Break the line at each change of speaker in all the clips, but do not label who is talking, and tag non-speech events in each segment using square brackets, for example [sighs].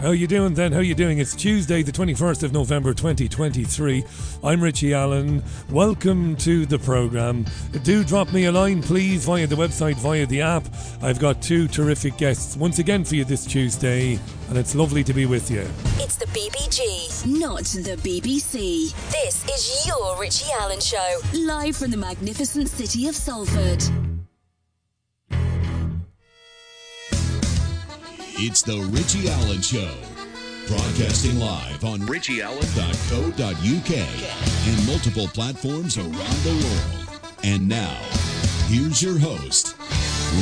How you doing then? How you doing? It's Tuesday, the 21st of November 2023. I'm Richie Allen. Welcome to the program. Do drop me a line, please, via the website, via the app. I've got two terrific guests once again for you this Tuesday, and it's lovely to be with you.
It's the BBG, not the BBC. This is your Richie Allen Show, live from the magnificent city of Salford.
It's the Richie Allen Show. Broadcasting live on richieallen.co.uk and multiple platforms around the world. And now, here's your host,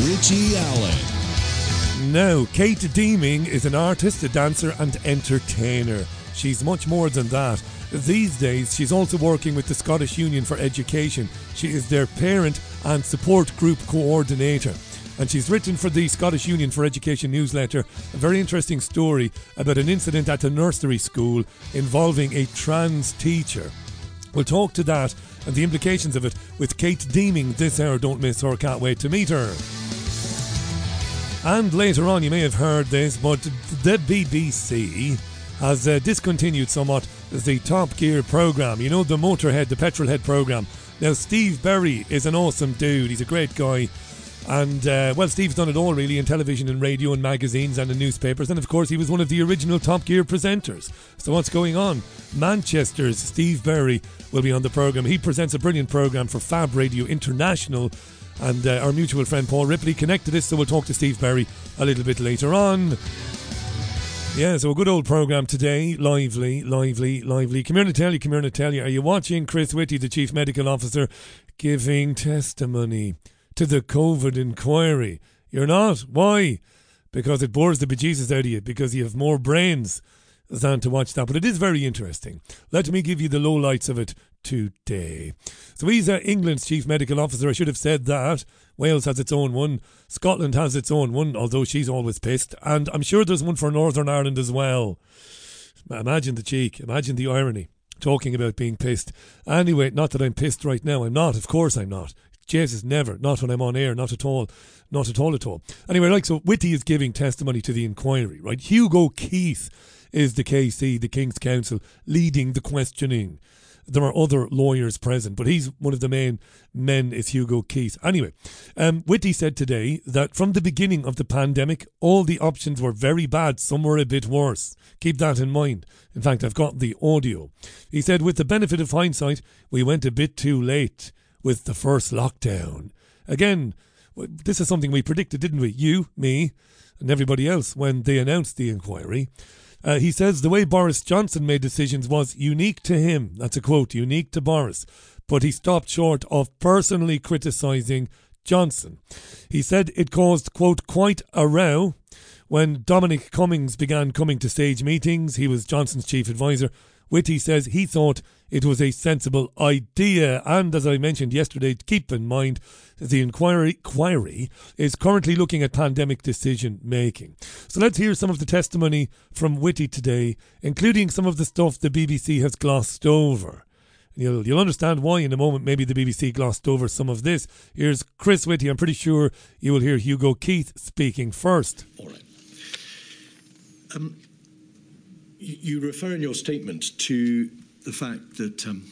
Richie Allen.
Now, Kate Deeming is an artist, a dancer, and entertainer. She's much more than that. These days, she's also working with the Scottish Union for Education. She is their parent and support group coordinator and she's written for the Scottish Union for Education newsletter a very interesting story about an incident at a nursery school involving a trans teacher. We'll talk to that and the implications of it with Kate Deeming this hour. Don't miss her. Can't wait to meet her. And later on, you may have heard this, but the BBC has uh, discontinued somewhat the Top Gear program. You know, the Motorhead, the Petrolhead program. Now, Steve Berry is an awesome dude. He's a great guy. And uh, well, Steve's done it all really in television and radio and magazines and in newspapers. And of course, he was one of the original Top Gear presenters. So, what's going on? Manchester's Steve Berry will be on the programme. He presents a brilliant programme for Fab Radio International. And uh, our mutual friend Paul Ripley connected us, so we'll talk to Steve Berry a little bit later on. Yeah, so a good old programme today. Lively, lively, lively. Come here to tell you, come here to tell you. Are you watching Chris Whitty, the Chief Medical Officer, giving testimony? To the COVID inquiry. You're not. Why? Because it bores the bejesus out of you, because you have more brains than to watch that. But it is very interesting. Let me give you the lowlights of it today. So he's uh, England's chief medical officer. I should have said that. Wales has its own one. Scotland has its own one, although she's always pissed. And I'm sure there's one for Northern Ireland as well. Imagine the cheek. Imagine the irony. Talking about being pissed. Anyway, not that I'm pissed right now. I'm not. Of course I'm not. Jesus, never. Not when I'm on air. Not at all. Not at all at all. Anyway, like, so Whitty is giving testimony to the inquiry, right? Hugo Keith is the KC, the King's Counsel, leading the questioning. There are other lawyers present, but he's one of the main men, is Hugo Keith. Anyway, um, Whitty said today that from the beginning of the pandemic, all the options were very bad. Some were a bit worse. Keep that in mind. In fact, I've got the audio. He said, with the benefit of hindsight, we went a bit too late with the first lockdown. Again, this is something we predicted, didn't we? You, me, and everybody else when they announced the inquiry. Uh, he says the way Boris Johnson made decisions was unique to him. That's a quote, unique to Boris. But he stopped short of personally criticising Johnson. He said it caused, quote, quite a row when Dominic Cummings began coming to SAGE meetings. He was Johnson's chief advisor. Whitty says he thought it was a sensible idea. And as I mentioned yesterday, keep in mind that the inquiry, inquiry is currently looking at pandemic decision making. So let's hear some of the testimony from Whitty today, including some of the stuff the BBC has glossed over. You'll, you'll understand why in a moment. Maybe the BBC glossed over some of this. Here's Chris Whitty. I'm pretty sure you will hear Hugo Keith speaking first.
All right. Um, you refer in your statement to the fact that um,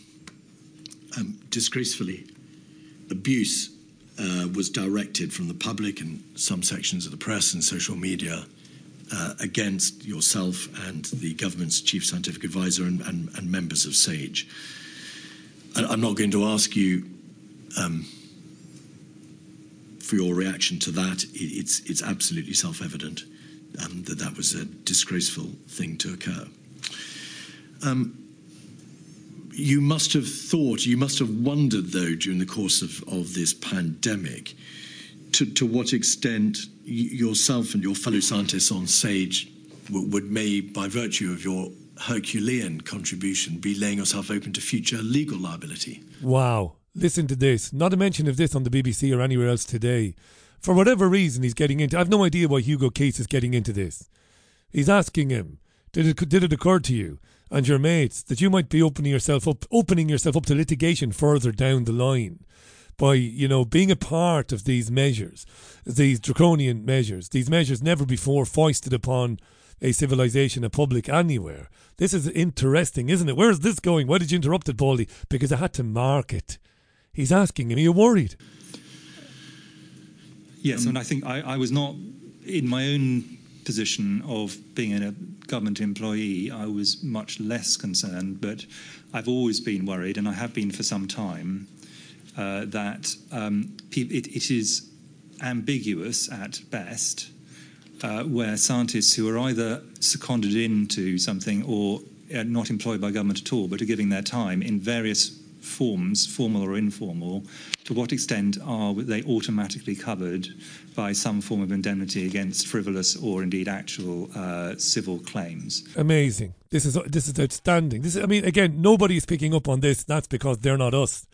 um, disgracefully abuse uh, was directed from the public and some sections of the press and social media uh, against yourself and the government's chief scientific advisor and, and, and members of SAGE. I'm not going to ask you um, for your reaction to that. It's, it's absolutely self evident um, that that was a disgraceful thing to occur. Um, you must have thought, you must have wondered, though, during the course of, of this pandemic, to, to what extent yourself and your fellow scientists on SAGE would, would, may, by virtue of your Herculean contribution, be laying yourself open to future legal liability.
Wow. Listen to this. Not a mention of this on the BBC or anywhere else today. For whatever reason, he's getting into. I've no idea why Hugo Keith is getting into this. He's asking him, "Did it did it occur to you and your mates that you might be opening yourself up, opening yourself up to litigation further down the line?" by you know being a part of these measures, these draconian measures, these measures never before foisted upon a civilization, a public anywhere. This is interesting, isn't it? Where is this going? Why did you interrupt it, Baldy? Because I had to mark it. He's asking him, Are you worried?
Yes, um, and I think I, I was not in my own position of being a government employee, I was much less concerned, but I've always been worried, and I have been for some time, uh, that um, it, it is ambiguous at best uh, where scientists who are either seconded into something or are not employed by government at all, but are giving their time in various forms, formal or informal, to what extent are they automatically covered by some form of indemnity against frivolous or indeed actual uh, civil claims?
Amazing. This is this is outstanding. This is, I mean, again, nobody is picking up on this. That's because they're not us.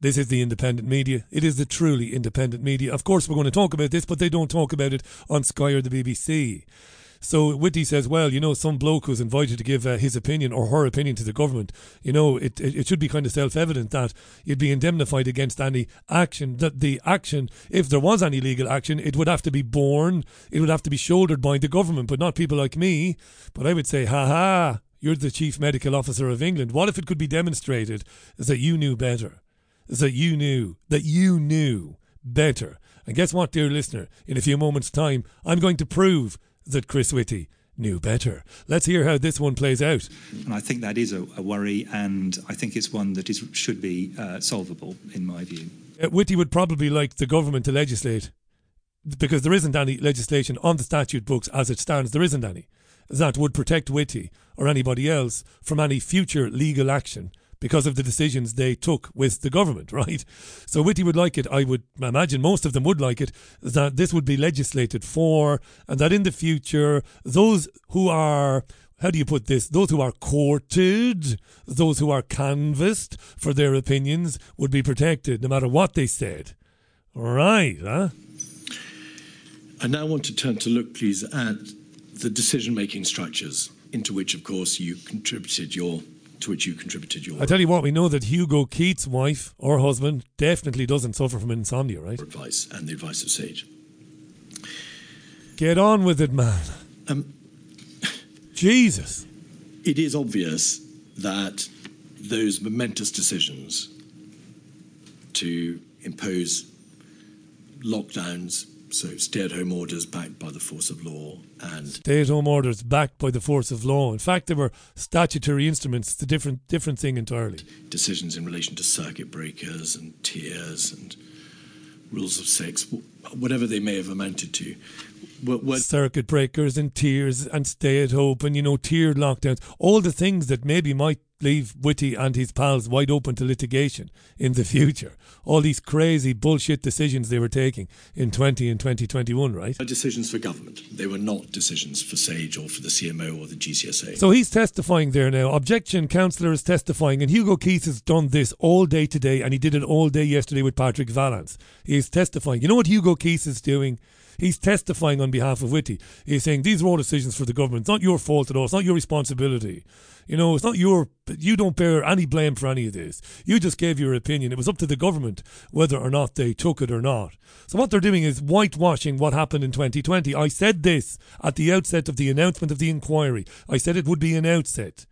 This is the independent media. It is the truly independent media. Of course, we're going to talk about this, but they don't talk about it on Sky or the BBC. So Whitty says, well, you know, some bloke who's invited to give uh, his opinion or her opinion to the government, you know, it, it, it should be kind of self evident that you'd be indemnified against any action. That the action, if there was any legal action, it would have to be borne, it would have to be shouldered by the government, but not people like me. But I would say, ha ha, you're the chief medical officer of England. What if it could be demonstrated that you knew better? That you knew, that you knew better. And guess what, dear listener? In a few moments' time, I'm going to prove that Chris Whitty knew better. Let's hear how this one plays out.
And I think that is a, a worry, and I think it's one that is should be uh, solvable, in my view.
Uh, Whitty would probably like the government to legislate, because there isn't any legislation on the statute books as it stands. There isn't any that would protect Whitty or anybody else from any future legal action because of the decisions they took with the government, [laughs] right? So Whitty would like it, I would imagine most of them would like it, that this would be legislated for, and that in the future, those who are how do you put this? Those who are courted, those who are canvassed for their opinions would be protected no matter what they said. Right, huh?
I now want to turn to look, please, at the decision making structures into which, of course, you contributed your to which you contributed your.
I tell you what, we know that Hugo Keith's wife or husband definitely doesn't suffer from insomnia, right?
Advice and the advice of Sage.
Get on with it, man. Um, Jesus.
It is obvious that those momentous decisions to impose lockdowns so stay-at-home orders backed by the force of law and
stay-at-home orders backed by the force of law. In fact, they were statutory instruments. It's a different different thing entirely.
Decisions in relation to circuit breakers and tiers and rules of six, whatever they may have amounted to.
What, what circuit breakers and tiers and stay at home and you know tiered lockdowns, all the things that maybe might leave Whitty and his pals wide open to litigation in the future. All these crazy bullshit decisions they were taking in 20 and 2021, right?
Decisions for government. They were not decisions for SAGE or for the CMO or the GCSA.
So he's testifying there now. Objection, councillor is testifying, and Hugo Keith has done this all day today, and he did it all day yesterday with Patrick Vallance. He's testifying. You know what Hugo Keith is doing? He's testifying on behalf of Whitty. He's saying these are all decisions for the government. It's not your fault at all. It's not your responsibility. You know, it's not your, you don't bear any blame for any of this. You just gave your opinion. It was up to the government whether or not they took it or not. So what they're doing is whitewashing what happened in 2020. I said this at the outset of the announcement of the inquiry. I said it would be an outset,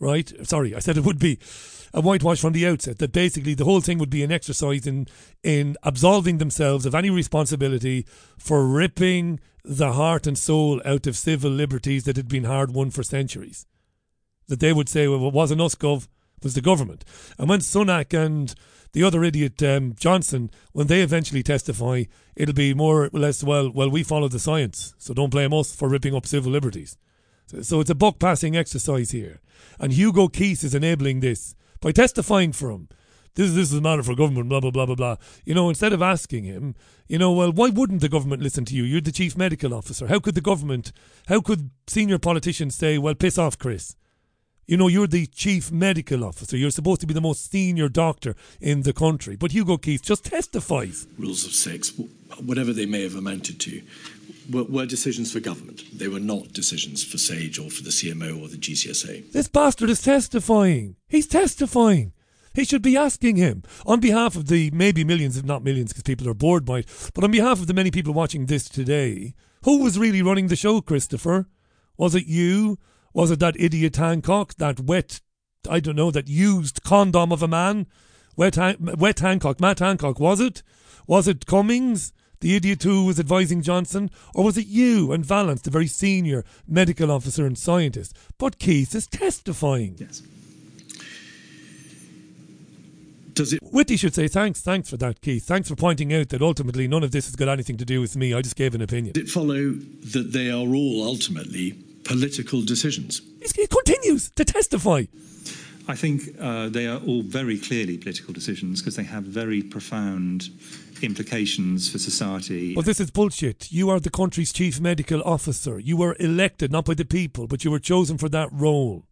right? Sorry, I said it would be a whitewash from the outset that basically the whole thing would be an exercise in in absolving themselves of any responsibility for ripping the heart and soul out of civil liberties that had been hard won for centuries that they would say, well, it wasn't us, Gov, was the government. And when Sunak and the other idiot um, Johnson, when they eventually testify, it'll be more or less, well, well, we follow the science, so don't blame us for ripping up civil liberties. So, so it's a buck passing exercise here. And Hugo Keith is enabling this by testifying for him. This, this is a matter for government, blah, blah, blah, blah, blah. You know, instead of asking him, you know, well, why wouldn't the government listen to you? You're the chief medical officer. How could the government, how could senior politicians say, well, piss off, Chris? You know, you're the chief medical officer. You're supposed to be the most senior doctor in the country. But Hugo Keith just testifies.
Rules of six, whatever they may have amounted to, were, were, decisions for government. They were not decisions for SAGE or for the CMO or the GCSA.
This bastard is testifying. He's testifying. He should be asking him on behalf of the maybe millions, if not millions, because people are bored by it, but on behalf of the many people watching this today, who was really running the show, Christopher? Was it you? Was it that idiot Hancock, that wet, I don't know, that used condom of a man? Wet, wet Hancock, Matt Hancock, was it? Was it Cummings, the idiot who was advising Johnson? Or was it you and Vallance, the very senior medical officer and scientist? But Keith is testifying.
Yes.
Does it?
Whitty should say thanks, thanks for that, Keith. Thanks for pointing out that ultimately none of this has got anything to do with me. I just gave an opinion.
Does it follow that they are all ultimately political decisions?
It continues to testify.
I think uh, they are all very clearly political decisions because they have very profound implications for society.
But this is bullshit. You are the country's chief medical officer. You were elected not by the people, but you were chosen for that role.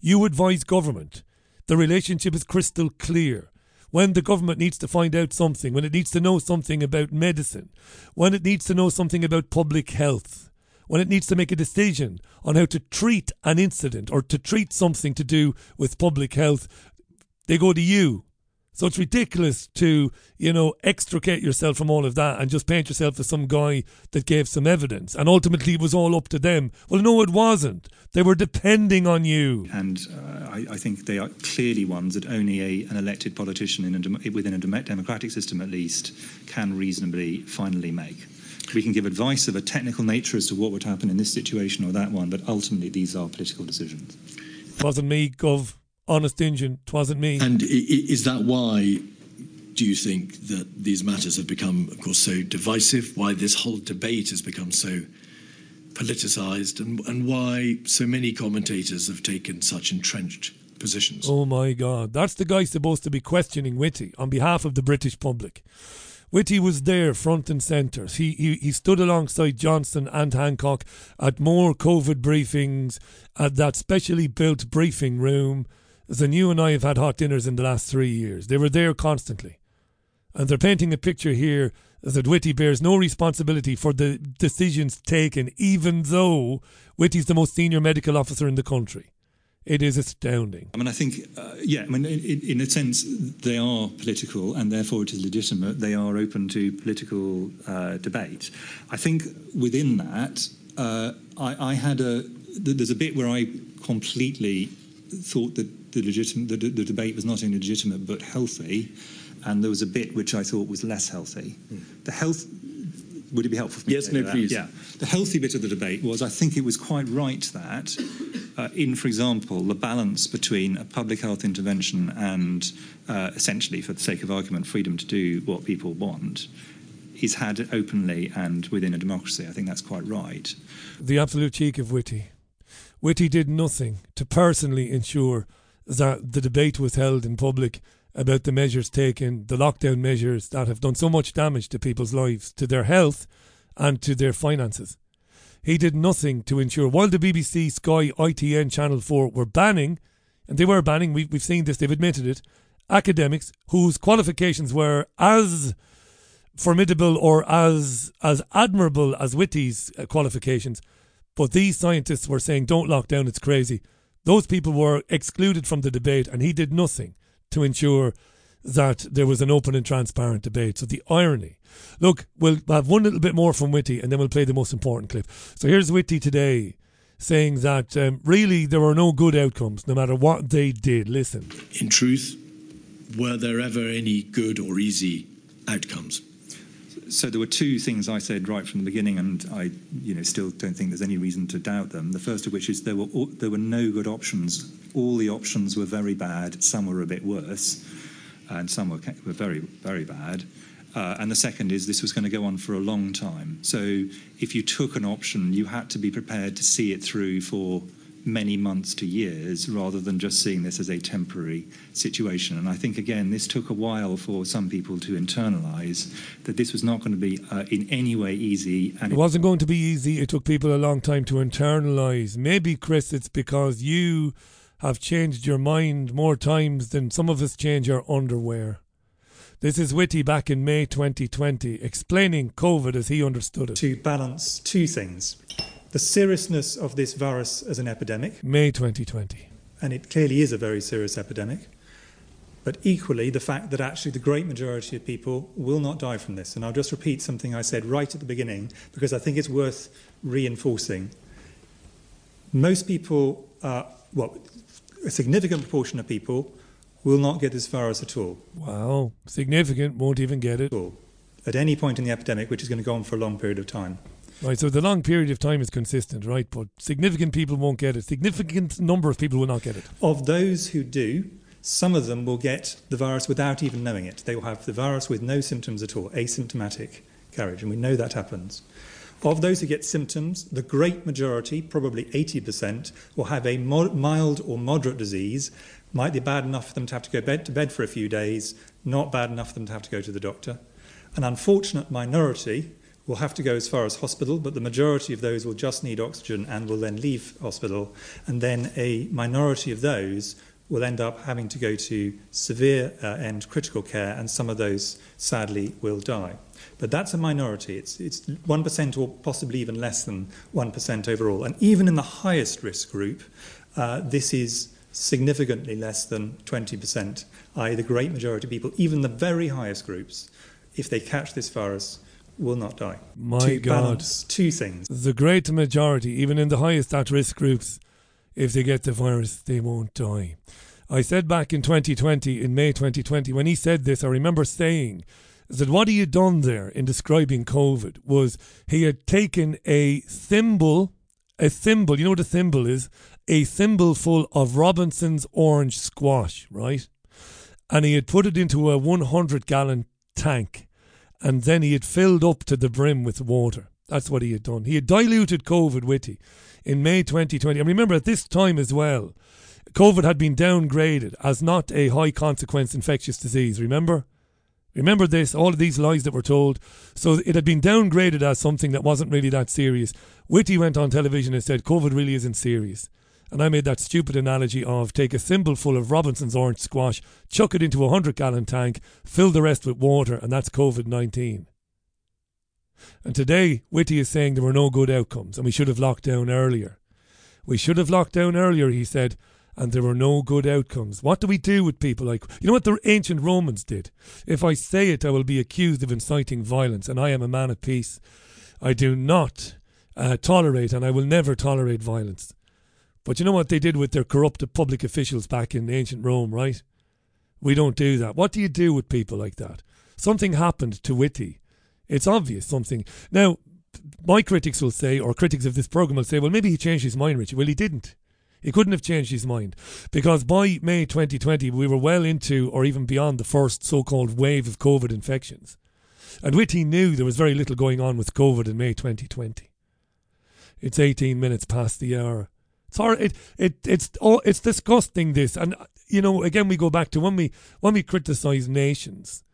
You advise government. The relationship is crystal clear when the government needs to find out something, when it needs to know something about medicine, when it needs to know something about public health, when it needs to make a decision on how to treat an incident or to treat something to do with public health, they go to you. So it's ridiculous to, you know, extricate yourself from all of that and just paint yourself as some guy that gave some evidence. And ultimately it was all up to them. Well, no, it wasn't. They were depending on you.
And uh, I, I, think they are clearly ones that only a, an elected politician in a, within a democratic system, at least, can reasonably finally make. We can give advice of a technical nature as to what would happen in this situation or that one, but ultimately these are political decisions.
It wasn't me, Gov honest engine. Twasn't me.
And is that why? Do you think that these matters have become, of course, so divisive? Why this whole debate has become so politicised, and, and why so many commentators have taken such entrenched positions?
Oh my God, that's the guy supposed to be questioning Whitty on behalf of the British public. Whitty was there front and centre. He, he he stood alongside Johnson and Hancock at more COVID briefings at that specially built briefing room than you and I have had hot dinners in the last three years. They were there constantly. And they're painting a picture here that Whitty bears no responsibility for the decisions taken, even though Whitty's the most senior medical officer in the country. It is astounding.
I mean, I think, uh, yeah, I mean, in, in, a sense, they are political and therefore it is legitimate. They are open to political uh, debate. I think within that, uh, I, I, had a, there's a bit where I completely thought that the, legitimate, the, the, debate was not only legitimate but healthy, and there was a bit which I thought was less healthy. Mm. The health. Would it be helpful for me?
Yes, no,
that?
please.
Yeah. The healthy bit of the debate was I think it was quite right that, uh, in, for example, the balance between a public health intervention and uh, essentially, for the sake of argument, freedom to do what people want is had openly and within a democracy. I think that's quite right.
The absolute cheek of Whitty. Whitty did nothing to personally ensure that the debate was held in public about the measures taken, the lockdown measures that have done so much damage to people's lives, to their health, and to their finances. He did nothing to ensure, while the BBC, Sky, ITN, Channel 4 were banning, and they were banning, we, we've seen this, they've admitted it, academics whose qualifications were as formidable or as as admirable as Whitty's uh, qualifications, but these scientists were saying, don't lock down, it's crazy. Those people were excluded from the debate, and he did nothing to ensure that there was an open and transparent debate. So the irony. Look, we'll have one little bit more from Whitty, and then we'll play the most important clip. So here's Whitty today saying that um, really there were no good outcomes, no matter what they did. Listen.
In truth, were there ever any good or easy outcomes?
so there were two things I said right from the beginning, and I, you know, still don't think there's any reason to doubt them. The first of which is there were there were no good options. All the options were very bad. Some were a bit worse, and some were were very very bad. Uh, and the second is this was going to go on for a long time. So if you took an option, you had to be prepared to see it through for many months to years rather than just seeing this as a temporary situation. And I think, again, this took a while for some people to internalize that this was not going to be uh, in any way easy.
And it, it wasn't going to be easy. It took people a long time to internalize. Maybe, Chris, it's because you have changed your mind more times than some of us change our underwear. This is Whitty back in May 2020, explaining COVID as he understood it.
To balance two things the seriousness of this virus as an epidemic.
May 2020.
And it clearly is a very serious epidemic. But equally, the fact that actually the great majority of people will not die from this. And I'll just repeat something I said right at the beginning because I think it's worth reinforcing.
Most people, uh, well, a significant proportion of people will not get this virus at all.
Wow, significant, won't even get it.
At any point in the epidemic, which is going to go on for a long period of time.
Right, so the long period of time is consistent, right? But significant people won't get it. Significant number of people will not get it.
Of those who do, some of them will get the virus without even knowing it. They will have the virus with no symptoms at all, asymptomatic carriage, and we know that happens. Of those who get symptoms, the great majority, probably 80%, will have a mild or moderate disease. Might be bad enough for them to have to go bed to bed for a few days, not bad enough for them to have to go to the doctor. An unfortunate minority will have to go as far as hospital, but the majority of those will just need oxygen and will then leave hospital. And then a minority of those will end up having to go to severe uh, and critical care, and some of those sadly will die. But that's a minority. It's, it's 1% or possibly even less than 1% overall. And even in the highest risk group, uh, this is significantly less than 20%, i.e., the great majority of people, even the very highest groups, if they catch this virus, will not die.
My
to
God.
two things.
The great majority, even in the highest at risk groups, if they get the virus, they won't die. I said back in 2020, in May 2020, when he said this, I remember saying that what he had done there in describing COVID was he had taken a thimble, a thimble, you know what a thimble is? A thimble full of Robinson's orange squash, right? And he had put it into a 100 gallon tank and then he had filled up to the brim with water. That's what he had done. He had diluted COVID with Whitty in May 2020. And remember, at this time as well, COVID had been downgraded as not a high consequence infectious disease. Remember? Remember this, all of these lies that were told. So it had been downgraded as something that wasn't really that serious. Whitty went on television and said, COVID really isn't serious. And I made that stupid analogy of take a thimble full of Robinson's orange squash, chuck it into a 100 gallon tank, fill the rest with water, and that's COVID 19. And today, Whitty is saying there were no good outcomes and we should have locked down earlier. We should have locked down earlier, he said, and there were no good outcomes. What do we do with people like, you know what the ancient Romans did? If I say it, I will be accused of inciting violence, and I am a man of peace. I do not uh, tolerate, and I will never tolerate violence. But you know what they did with their corrupted public officials back in ancient Rome, right? We don't do that. What do you do with people like that? Something happened to Whitty. It's obvious something. Now, my critics will say, or critics of this program will say, well, maybe he changed his mind, Richie. Well, he didn't. He couldn't have changed his mind because by May 2020, we were well into or even beyond the first so called wave of COVID infections. And Whitty knew there was very little going on with COVID in May 2020. It's 18 minutes past the hour. It's hard. It, it it's oh, it's disgusting. This and you know again we go back to when we when we criticize nations.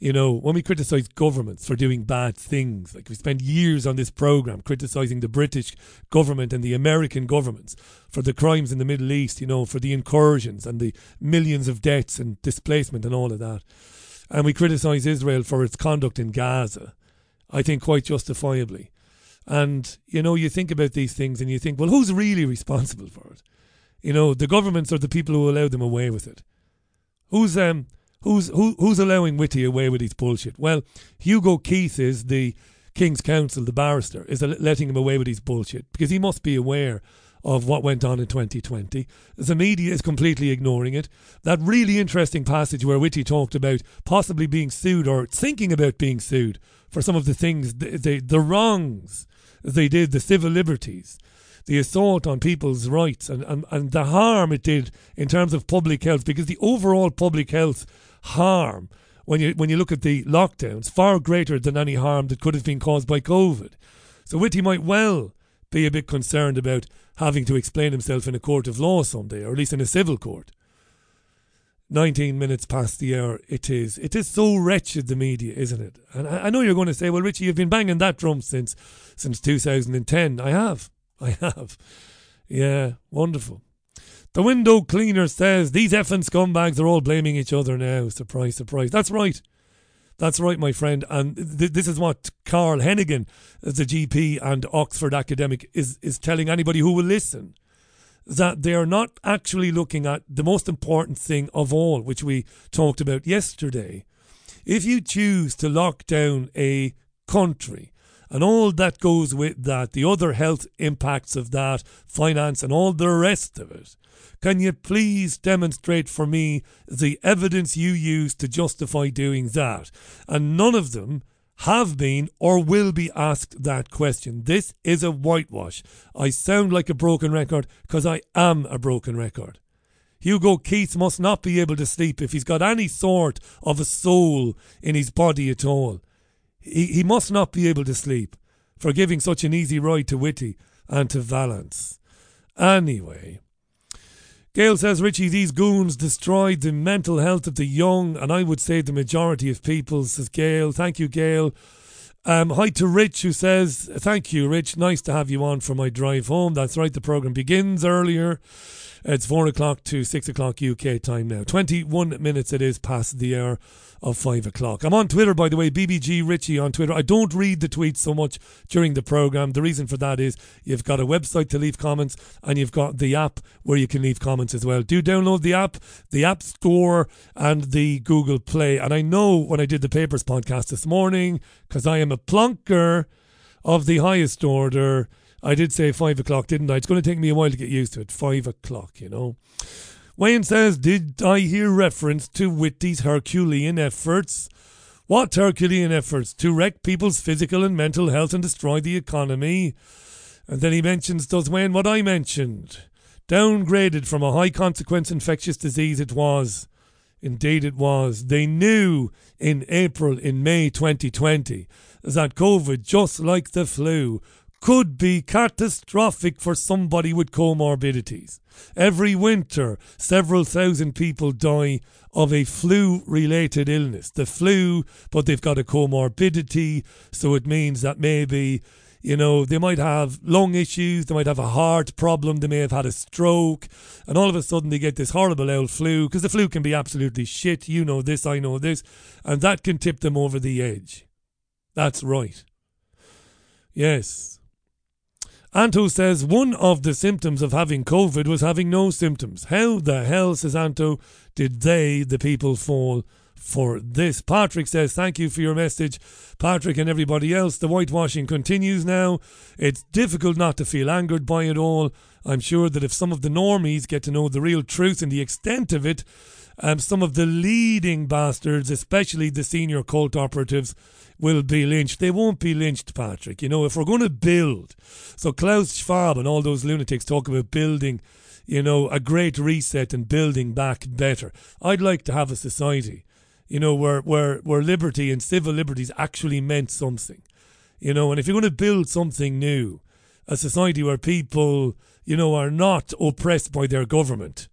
You know, when we criticize governments for doing bad things, like we spent years on this program criticizing the British government and the American governments for the crimes in the Middle East, you know, for the incursions and the millions of deaths and displacement and all of that. And we criticize Israel for its conduct in Gaza, I think quite justifiably. And, you know, you think about these things and you think, well, who's really responsible for it? You know, the governments are the people who allow them away with it. Who's um who's who, who's allowing Whitty away with his bullshit? Well, Hugo Keith is the King's Counsel, the barrister, is letting him away with his bullshit because he must be aware of what went on in 2020. The media is completely ignoring it. That really interesting passage where Whitty talked about possibly being sued or thinking about being sued for some of the things, the, the, the wrongs they did, the civil liberties, the assault on people's rights, and, and, and the harm it did in terms of public health, because the overall public health harm, when you, when you look at the lockdowns, far greater than any harm that could have been caused by COVID. So Whitty might well be a bit concerned about having to explain himself in a court of law someday, or at least in a civil court. 19 minutes past the hour it is. It is so wretched, the media, isn't it? And I, I know you're going to say, well, Richie, you've been banging that drum since since 2010. I have. I have. Yeah, wonderful. The window cleaner says these effing scumbags are all blaming each other now. Surprise, surprise. That's right. That's right, my friend. And th- this is what Carl Heneghan, the GP and Oxford academic, is, is telling anybody who will listen that they are not actually looking at the most important thing of all, which we talked about yesterday. If you choose to lock down a country and all that goes with that, the other health impacts of that, finance, and all the rest of it. Can you please demonstrate for me the evidence you use to justify doing that? And none of them have been or will be asked that question. This is a whitewash. I sound like a broken record because I am a broken record. Hugo Keith must not be able to sleep if he's got any sort of a soul in his body at all. He, he must not be able to sleep for giving such an easy ride to Whitty and to Vallance. Anyway, Gail says, Richie, these goons destroyed the mental health of the young, and I would say the majority of people, says Gail. Thank you, Gail. Um, hi to Rich, who says, Thank you, Rich. Nice to have you on for my drive home. That's right, the programme begins earlier. It's 4 o'clock to 6 o'clock UK time now. 21 minutes it is past the hour of 5 o'clock. I'm on Twitter, by the way, BBG Richie on Twitter. I don't read the tweets so much during the programme. The reason for that is you've got a website to leave comments and you've got the app where you can leave comments as well. Do download the app, the App Store, and the Google Play. And I know when I did the Papers podcast this morning, because I am a plonker of the highest order, I did say five o'clock, didn't I? It's going to take me a while to get used to it. Five o'clock, you know. Wayne says, Did I hear reference to Whitty's Herculean efforts? What Herculean efforts? To wreck people's physical and mental health and destroy the economy? And then he mentions, does Wayne, what I mentioned? Downgraded from a high consequence infectious disease it was. Indeed, it was. They knew in April, in May 2020, that COVID, just like the flu, could be catastrophic for somebody with comorbidities. Every winter, several thousand people die of a flu related illness. The flu, but they've got a comorbidity, so it means that maybe, you know, they might have lung issues, they might have a heart problem, they may have had a stroke, and all of a sudden they get this horrible old flu, because the flu can be absolutely shit. You know this, I know this, and that can tip them over the edge. That's right. Yes. Anto says one of the symptoms of having COVID was having no symptoms. How the hell, says Anto, did they, the people, fall for this? Patrick says, Thank you for your message. Patrick and everybody else, the whitewashing continues now. It's difficult not to feel angered by it all. I'm sure that if some of the normies get to know the real truth and the extent of it, um, some of the leading bastards, especially the senior cult operatives, will be lynched. They won't be lynched, Patrick. You know, if we're going to build, so Klaus Schwab and all those lunatics talk about building, you know, a great reset and building back better. I'd like to have a society, you know, where where where liberty and civil liberties actually meant something. You know, and if you're going to build something new, a society where people, you know, are not oppressed by their government,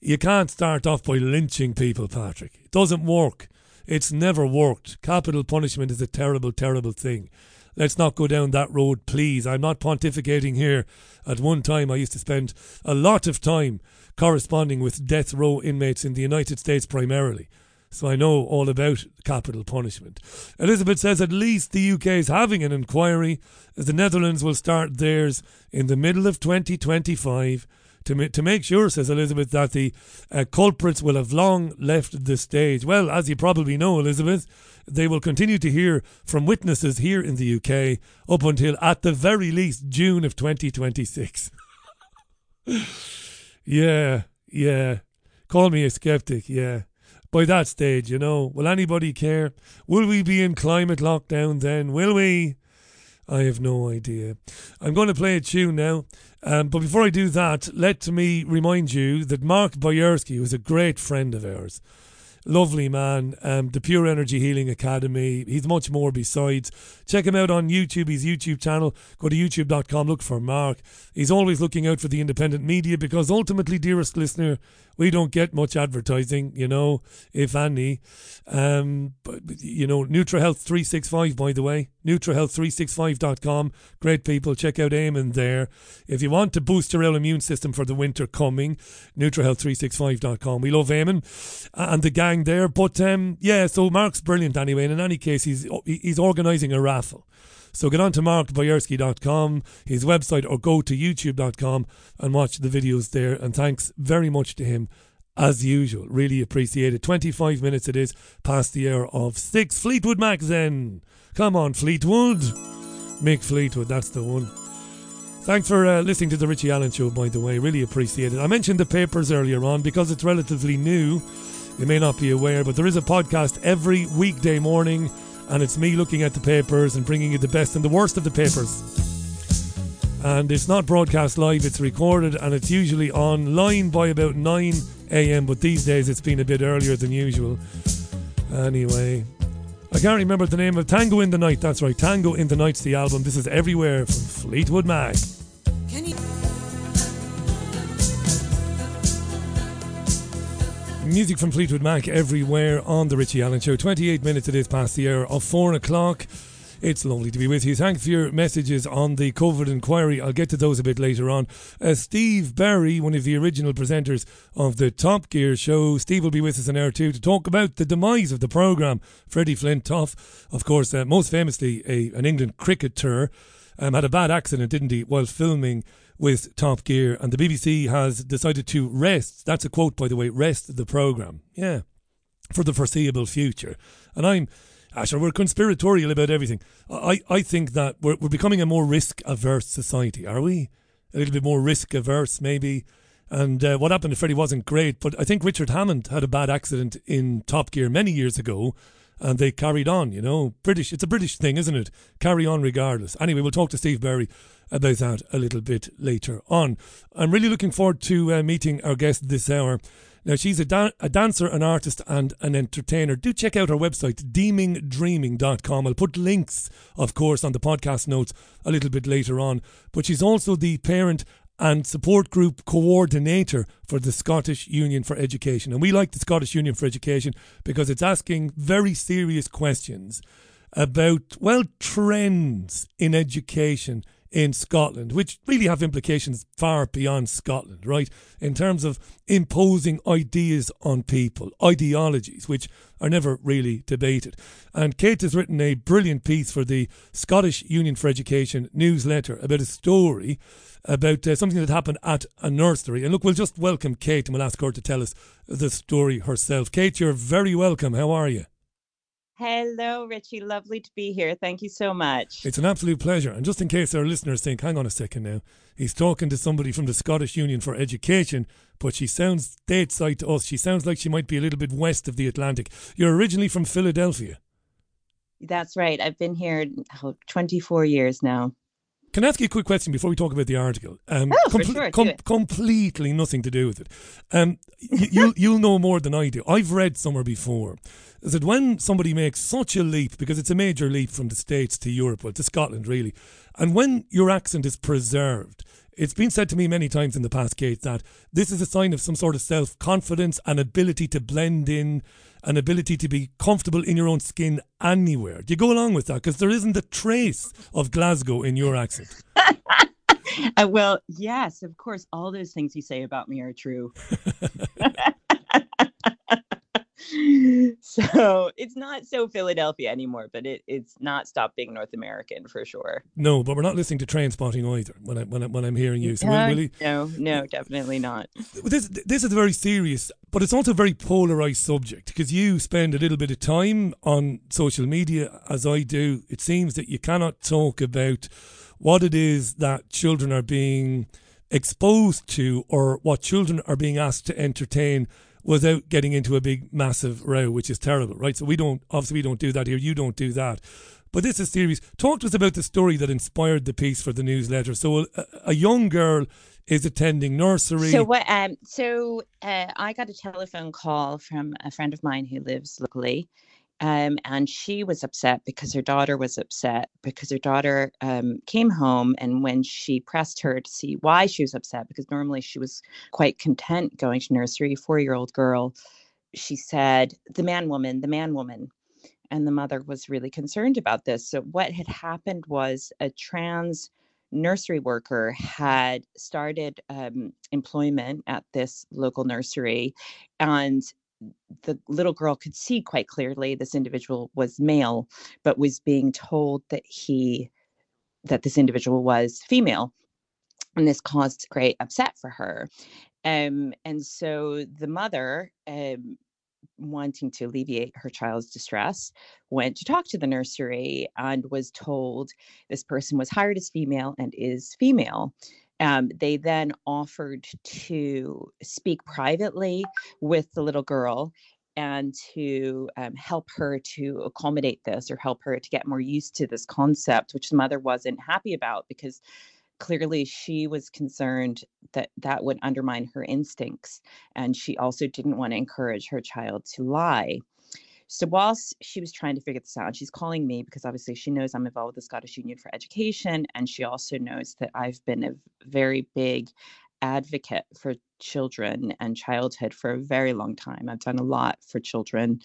you can't start off by lynching people, Patrick. It doesn't work. It's never worked. Capital punishment is a terrible, terrible thing. Let's not go down that road, please. I'm not pontificating here. At one time, I used to spend a lot of time corresponding with death row inmates in the United States primarily. So I know all about capital punishment. Elizabeth says at least the UK is having an inquiry, as the Netherlands will start theirs in the middle of 2025 to, to make sure, says Elizabeth, that the uh, culprits will have long left the stage. Well, as you probably know, Elizabeth, they will continue to hear from witnesses here in the UK up until, at the very least, June of 2026. [laughs] yeah, yeah. Call me a skeptic, yeah. By that stage, you know, will anybody care? Will we be in climate lockdown then? Will we? I have no idea. I'm going to play a tune now. Um, but before I do that, let me remind you that Mark Boyerski was a great friend of ours. Lovely man. Um, the Pure Energy Healing Academy. He's much more besides. Check him out on YouTube, his YouTube channel. Go to youtube.com, look for Mark. He's always looking out for the independent media because ultimately, dearest listener, we don't get much advertising, you know, if any. Um, but, you know, NutraHealth365, by the way, NutraHealth365.com. Great people. Check out Eamon there. If you want to boost your own immune system for the winter coming, NutraHealth365.com. We love Eamon and the gang there. But um, yeah, so Mark's brilliant anyway. And in any case, he's, he's organising a raffle. So get on to markboyerski.com, his website, or go to youtube.com and watch the videos there. And thanks very much to him as usual. Really appreciate it. 25 minutes it is past the hour of six. Fleetwood Mac then. Come on, Fleetwood. Mick Fleetwood, that's the one. Thanks for uh, listening to the Richie Allen Show, by the way. Really appreciate it. I mentioned the papers earlier on because it's relatively new. You may not be aware, but there is a podcast every weekday morning, and it's me looking at the papers and bringing you the best and the worst of the papers. And it's not broadcast live, it's recorded, and it's usually online by about 9 a.m., but these days it's been a bit earlier than usual. Anyway, I can't remember the name of Tango in the Night. That's right, Tango in the Night's the album. This is Everywhere from Fleetwood Mac. Music from Fleetwood Mac everywhere on the Richie Allen Show. 28 minutes it is past the hour of 4 o'clock. It's lovely to be with you. Thanks for your messages on the COVID inquiry. I'll get to those a bit later on. Uh, Steve Berry, one of the original presenters of the Top Gear show, Steve will be with us in hour two to talk about the demise of the programme. Freddie Flintoff, of course, uh, most famously a, an England cricketer, um, had a bad accident, didn't he, while filming with Top Gear, and the BBC has decided to rest. That's a quote, by the way. Rest the program. Yeah, for the foreseeable future. And I'm. Asher, we're conspiratorial about everything. I, I think that we're, we're becoming a more risk averse society, are we? A little bit more risk averse, maybe. And uh, what happened to Freddie wasn't great, but I think Richard Hammond had a bad accident in Top Gear many years ago, and they carried on, you know. British, it's a British thing, isn't it? Carry on regardless. Anyway, we'll talk to Steve Berry about that a little bit later on. I'm really looking forward to uh, meeting our guest this hour. Now, she's a, a dancer, an artist, and an entertainer. Do check out her website, deemingdreaming.com. I'll put links, of course, on the podcast notes a little bit later on. But she's also the parent and support group coordinator for the Scottish Union for Education. And we like the Scottish Union for Education because it's asking very serious questions about, well, trends in education in Scotland, which really have implications far beyond Scotland, right? In terms of imposing ideas on people, ideologies, which are never really debated. And Kate has written a brilliant piece for the Scottish Union for Education newsletter about a story about uh, something that happened at a nursery. And look, we'll just welcome Kate and we'll ask her to tell us the story herself. Kate, you're very welcome. How are you?
Hello, Richie. Lovely to be here. Thank you so much.
It's an absolute pleasure. And just in case our listeners think, hang on a second now, he's talking to somebody from the Scottish Union for Education, but she sounds stateside to us. She sounds like she might be a little bit west of the Atlantic. You're originally from Philadelphia.
That's right. I've been here oh, 24 years now.
Can I ask you a quick question before we talk about the article?
Um, oh, com- for sure.
Com- completely nothing to do with it. Um, you, you'll, you'll know more than I do. I've read somewhere before is that when somebody makes such a leap, because it's a major leap from the States to Europe, well, to Scotland really, and when your accent is preserved, it's been said to me many times in the past, Kate, that this is a sign of some sort of self confidence and ability to blend in, an ability to be comfortable in your own skin anywhere. Do you go along with that? Because there isn't a trace of Glasgow in your accent. [laughs]
uh, well, yes, of course. All those things you say about me are true. [laughs] [laughs] [laughs] so it's not so Philadelphia anymore, but it, it's not stopped being North American for sure.
No, but we're not listening to Trainspotting either when I when, I, when I'm hearing you. So will, will
no, no, definitely not.
This this is very serious, but it's also a very polarized subject because you spend a little bit of time on social media, as I do. It seems that you cannot talk about what it is that children are being exposed to or what children are being asked to entertain without getting into a big massive row, which is terrible, right? So we don't obviously we don't do that here. You don't do that. But this is serious. Talk to us about the story that inspired the piece for the newsletter. So a, a young girl is attending nursery.
So what? Um, so uh, I got a telephone call from a friend of mine who lives locally, um, and she was upset because her daughter was upset because her daughter um, came home and when she pressed her to see why she was upset because normally she was quite content going to nursery four year old girl she said the man woman the man woman. And the mother was really concerned about this. So what had happened was a trans nursery worker had started um, employment at this local nursery and the little girl could see quite clearly this individual was male, but was being told that he that this individual was female. And this caused great upset for her. Um, and so the mother um, wanting to alleviate her child's distress, went to talk to the nursery and was told this person was hired as female and is female. Um, they then offered to speak privately with the little girl and to um, help her to accommodate this or help her to get more used to this concept, which the mother wasn't happy about because clearly she was concerned that that would undermine her instincts. And she also didn't want to encourage her child to lie. So whilst she was trying to figure this out, she's calling me because obviously she knows I'm involved with the Scottish Union for Education, and she also knows that I've been a very big advocate for children and childhood for a very long time. I've done a lot for children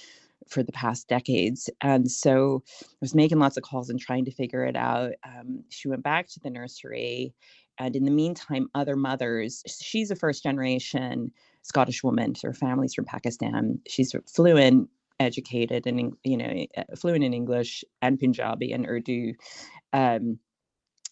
for the past decades. And so I was making lots of calls and trying to figure it out. Um, she went back to the nursery. And in the meantime, other mothers, she's a first generation Scottish woman. Her family's from Pakistan. She's fluent, educated, and you know, fluent in English and Punjabi and Urdu. Um,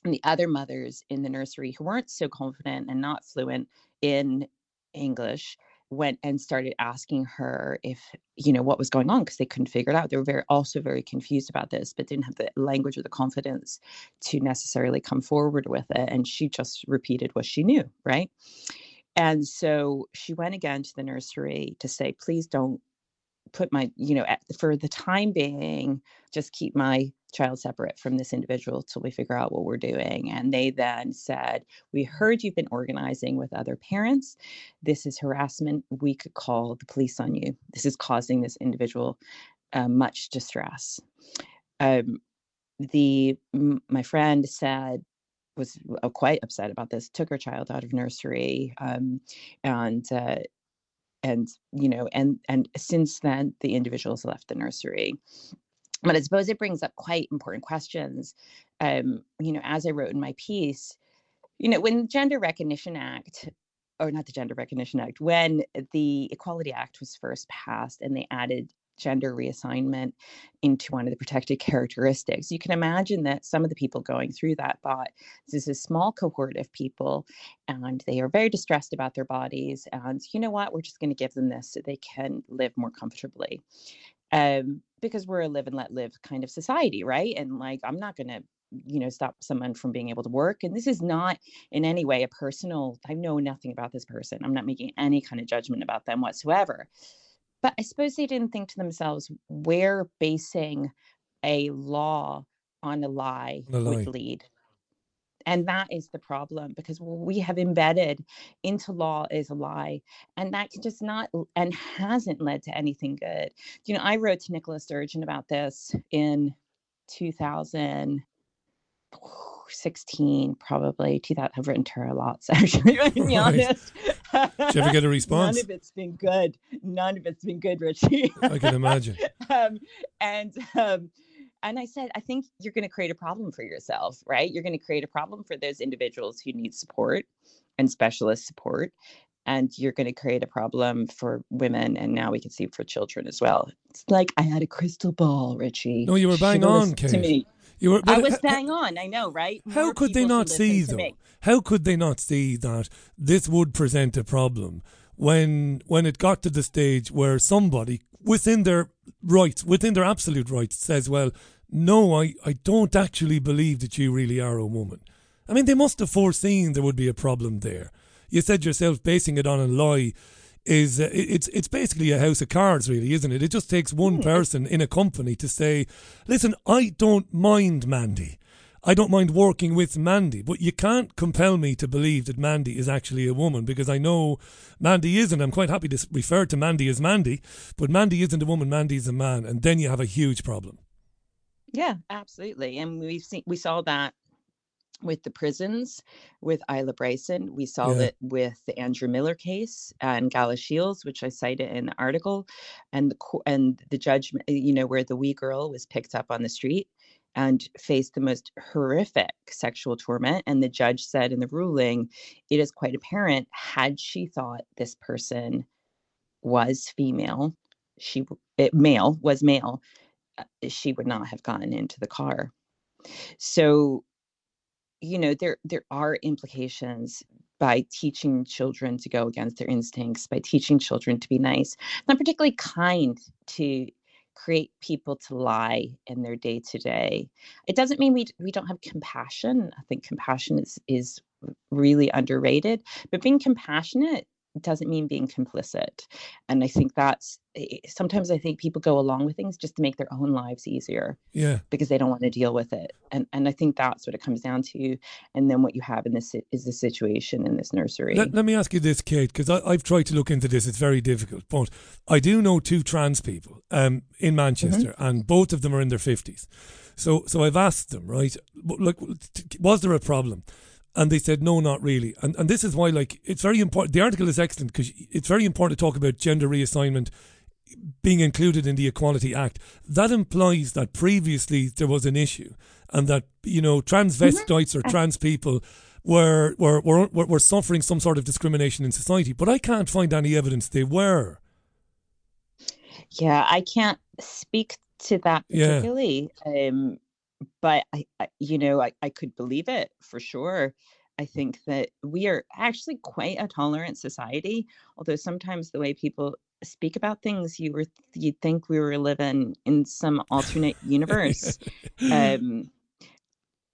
and the other mothers in the nursery who weren't so confident and not fluent in English went and started asking her if you know what was going on because they couldn't figure it out they were very also very confused about this but didn't have the language or the confidence to necessarily come forward with it and she just repeated what she knew right and so she went again to the nursery to say please don't put my you know at, for the time being just keep my child separate from this individual till we figure out what we're doing and they then said we heard you've been organizing with other parents. This is harassment. We could call the police on you. This is causing this individual uh, much distress. Um, the my friend said was uh, quite upset about this took her child out of nursery um, and uh, and you know and and since then the individuals left the nursery. But i suppose it brings up quite important questions. Um you know as i wrote in my piece you know when the gender recognition act or not the gender recognition act when the equality act was first passed and they added gender reassignment into one of the protected characteristics. You can imagine that some of the people going through that thought this is a small cohort of people and they are very distressed about their bodies. And you know what? We're just going to give them this so they can live more comfortably. Um, because we're a live and let live kind of society, right? And like, I'm not going to you know stop someone from being able to work and this is not in any way a personal i know nothing about this person i'm not making any kind of judgment about them whatsoever but I suppose they didn't think to themselves where basing a law on a lie, a lie. would lead. And that is the problem because we have embedded into law is a lie. And that can just not and hasn't led to anything good. You know, I wrote to Nicola Sturgeon about this in 2000. 16 probably. 2000 i've written to her a lot [laughs] so actually to be [laughs] honest.
Did you ever get a [laughs] response?
none of it's been good. None of it's been good richie.
I can imagine.
Um, and um, and i said i think you're going to create a problem for yourself right? You're going to create a problem for those individuals who need support and specialist support and you're going to create a problem for women and now we can see for children as well. It's like i had a crystal ball richie.
No you were bang on Kate.
to me you were, I was bang on. I know, right?
How could they not see though? How could they not see that this would present a problem when when it got to the stage where somebody within their rights, within their absolute rights, says, "Well, no, I I don't actually believe that you really are a woman." I mean, they must have foreseen there would be a problem there. You said yourself, basing it on a lie is uh, it's it's basically a house of cards, really, isn't it? It just takes one hmm. person in a company to say, "Listen, I don't mind Mandy. I don't mind working with Mandy, but you can't compel me to believe that Mandy is actually a woman because I know Mandy isn't. I'm quite happy to refer to Mandy as Mandy, but Mandy isn't a woman. Mandy is a man, and then you have a huge problem."
Yeah, absolutely, and we've seen we saw that with the prisons with Isla Bryson. We saw yeah. it with the Andrew Miller case and Galashiels, which I cited in the article, and the and the judgment, you know, where the wee girl was picked up on the street and faced the most horrific sexual torment. And the judge said in the ruling, it is quite apparent had she thought this person was female, she it, male was male, uh, she would not have gotten into the car. So you know there there are implications by teaching children to go against their instincts, by teaching children to be nice, not particularly kind to create people to lie in their day to day. It doesn't mean we we don't have compassion. I think compassion is is really underrated, but being compassionate doesn't mean being complicit. And I think that's sometimes I think people go along with things just to make their own lives easier.
Yeah.
Because they don't want to deal with it. And and I think that's what it comes down to. And then what you have in this is the situation in this nursery.
Let, let me ask you this, Kate, because I've tried to look into this. It's very difficult. But I do know two trans people um, in Manchester, mm-hmm. and both of them are in their 50s. So, so I've asked them, right? Look, was there a problem? And they said, no, not really. And, and this is why, like, it's very important. The article is excellent because it's very important to talk about gender reassignment being included in the Equality Act. That implies that previously there was an issue and that, you know, transvestites or mm-hmm. trans people were, were, were, were suffering some sort of discrimination in society. But I can't find any evidence they were.
Yeah, I can't speak to that particularly. Yeah. Um, but I, I you know, I, I could believe it for sure. I think that we are actually quite a tolerant society, although sometimes the way people speak about things, you were you'd think we were living in some alternate universe. [laughs] um,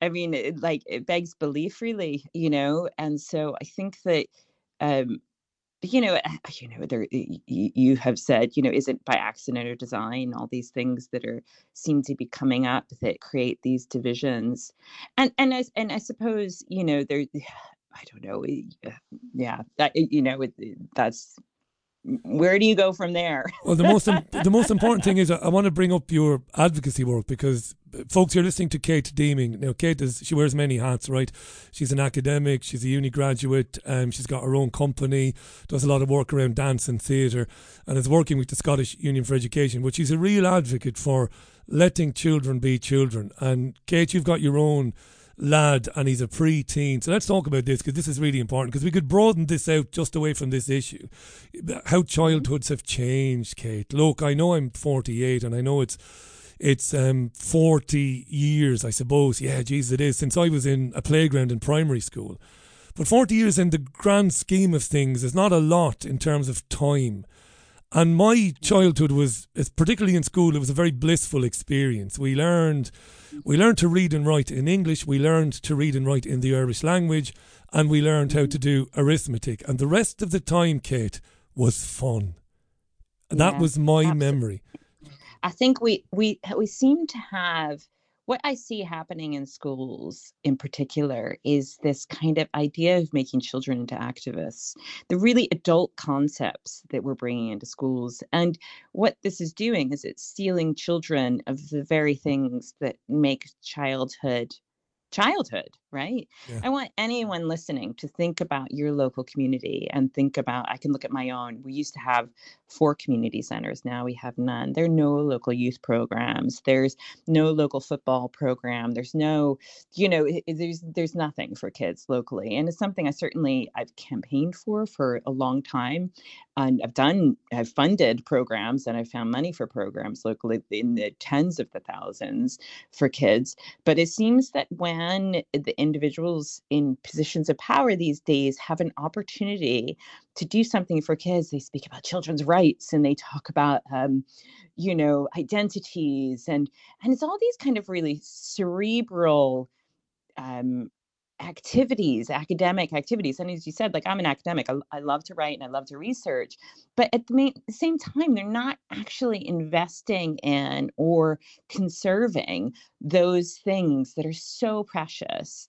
I mean, it, like it begs belief, really, you know. And so I think that um, you know, eh, you know, there eh, you, you have said, you know, is it by accident or design? All these things that are seem to be coming up that create these divisions, and and I and I suppose you know there, [sighs] I don't know, eh, yeah, that eh, you know, that's where do you go from there?
well, the most [laughs] the most important thing is I want to bring up your advocacy work because folks, you're listening to Kate Deeming. Now, Kate is she wears many hats, right? She's an academic, she's a uni graduate, um, she's got her own company, does a lot of work around dance and theatre, and is working with the Scottish Union for Education. which she's a real advocate for letting children be children. And Kate, you've got your own lad and he's a pre-teen. So let's talk about this because this is really important because we could broaden this out just away from this issue. How childhoods have changed, Kate. Look, I know I'm 48 and I know it's it's um 40 years, I suppose. Yeah, Jesus, it is since I was in a playground in primary school. But 40 years in the grand scheme of things is not a lot in terms of time. And my childhood was, particularly in school, it was a very blissful experience. We learned we learned to read and write in English, we learned to read and write in the Irish language, and we learned how to do arithmetic. And the rest of the time, Kate, was fun. And yeah, that was my absolutely. memory.
I think we we we seem to have what I see happening in schools in particular is this kind of idea of making children into activists, the really adult concepts that we're bringing into schools. And what this is doing is it's stealing children of the very things that make childhood childhood, right? Yeah. I want anyone listening to think about your local community and think about, I can look at my own. We used to have four community centers. Now we have none. There are no local youth programs. There's no local football program. There's no, you know, there's there's nothing for kids locally. And it's something I certainly I've campaigned for for a long time. And I've done, I've funded programs and I've found money for programs locally in the tens of the thousands for kids. But it seems that when the individuals in positions of power these days have an opportunity to do something for kids. They speak about children's rights and they talk about, um, you know, identities and and it's all these kind of really cerebral um, activities, academic activities. And as you said, like I'm an academic, I, I love to write and I love to research, but at the, main, same time, they're not actually investing in or conserving those things that are so precious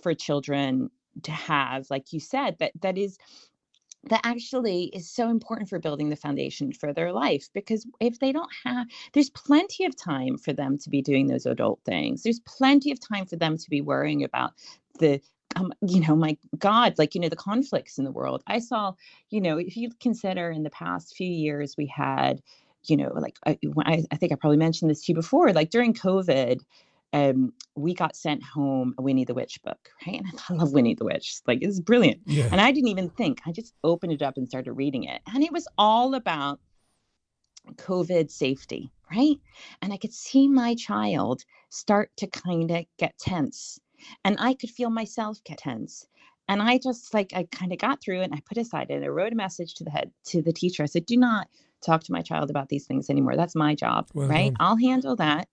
for children to have, like you said, that that is that actually is so important for building the foundation for their life because if they don't have there's plenty of time for them to be doing those adult things there's plenty of time for them to be worrying about the um, you know my god like you know the conflicts in the world i saw you know if you consider in the past few years we had you know like I, I think i probably mentioned this to you before like during covid um, we got sent home a Winnie the Witch book, right? And I love Winnie the Witch. Like it's brilliant. Yeah. And I didn't even think. I just opened it up and started reading it. And it was all about COVID safety, right? And I could see my child start to kind of get tense. And I could feel myself get tense. and I just like I kind of got through and I put aside and I wrote a message to the head to the teacher. I said, "Do not talk to my child about these things anymore. That's my job, well right? Done. I'll handle that.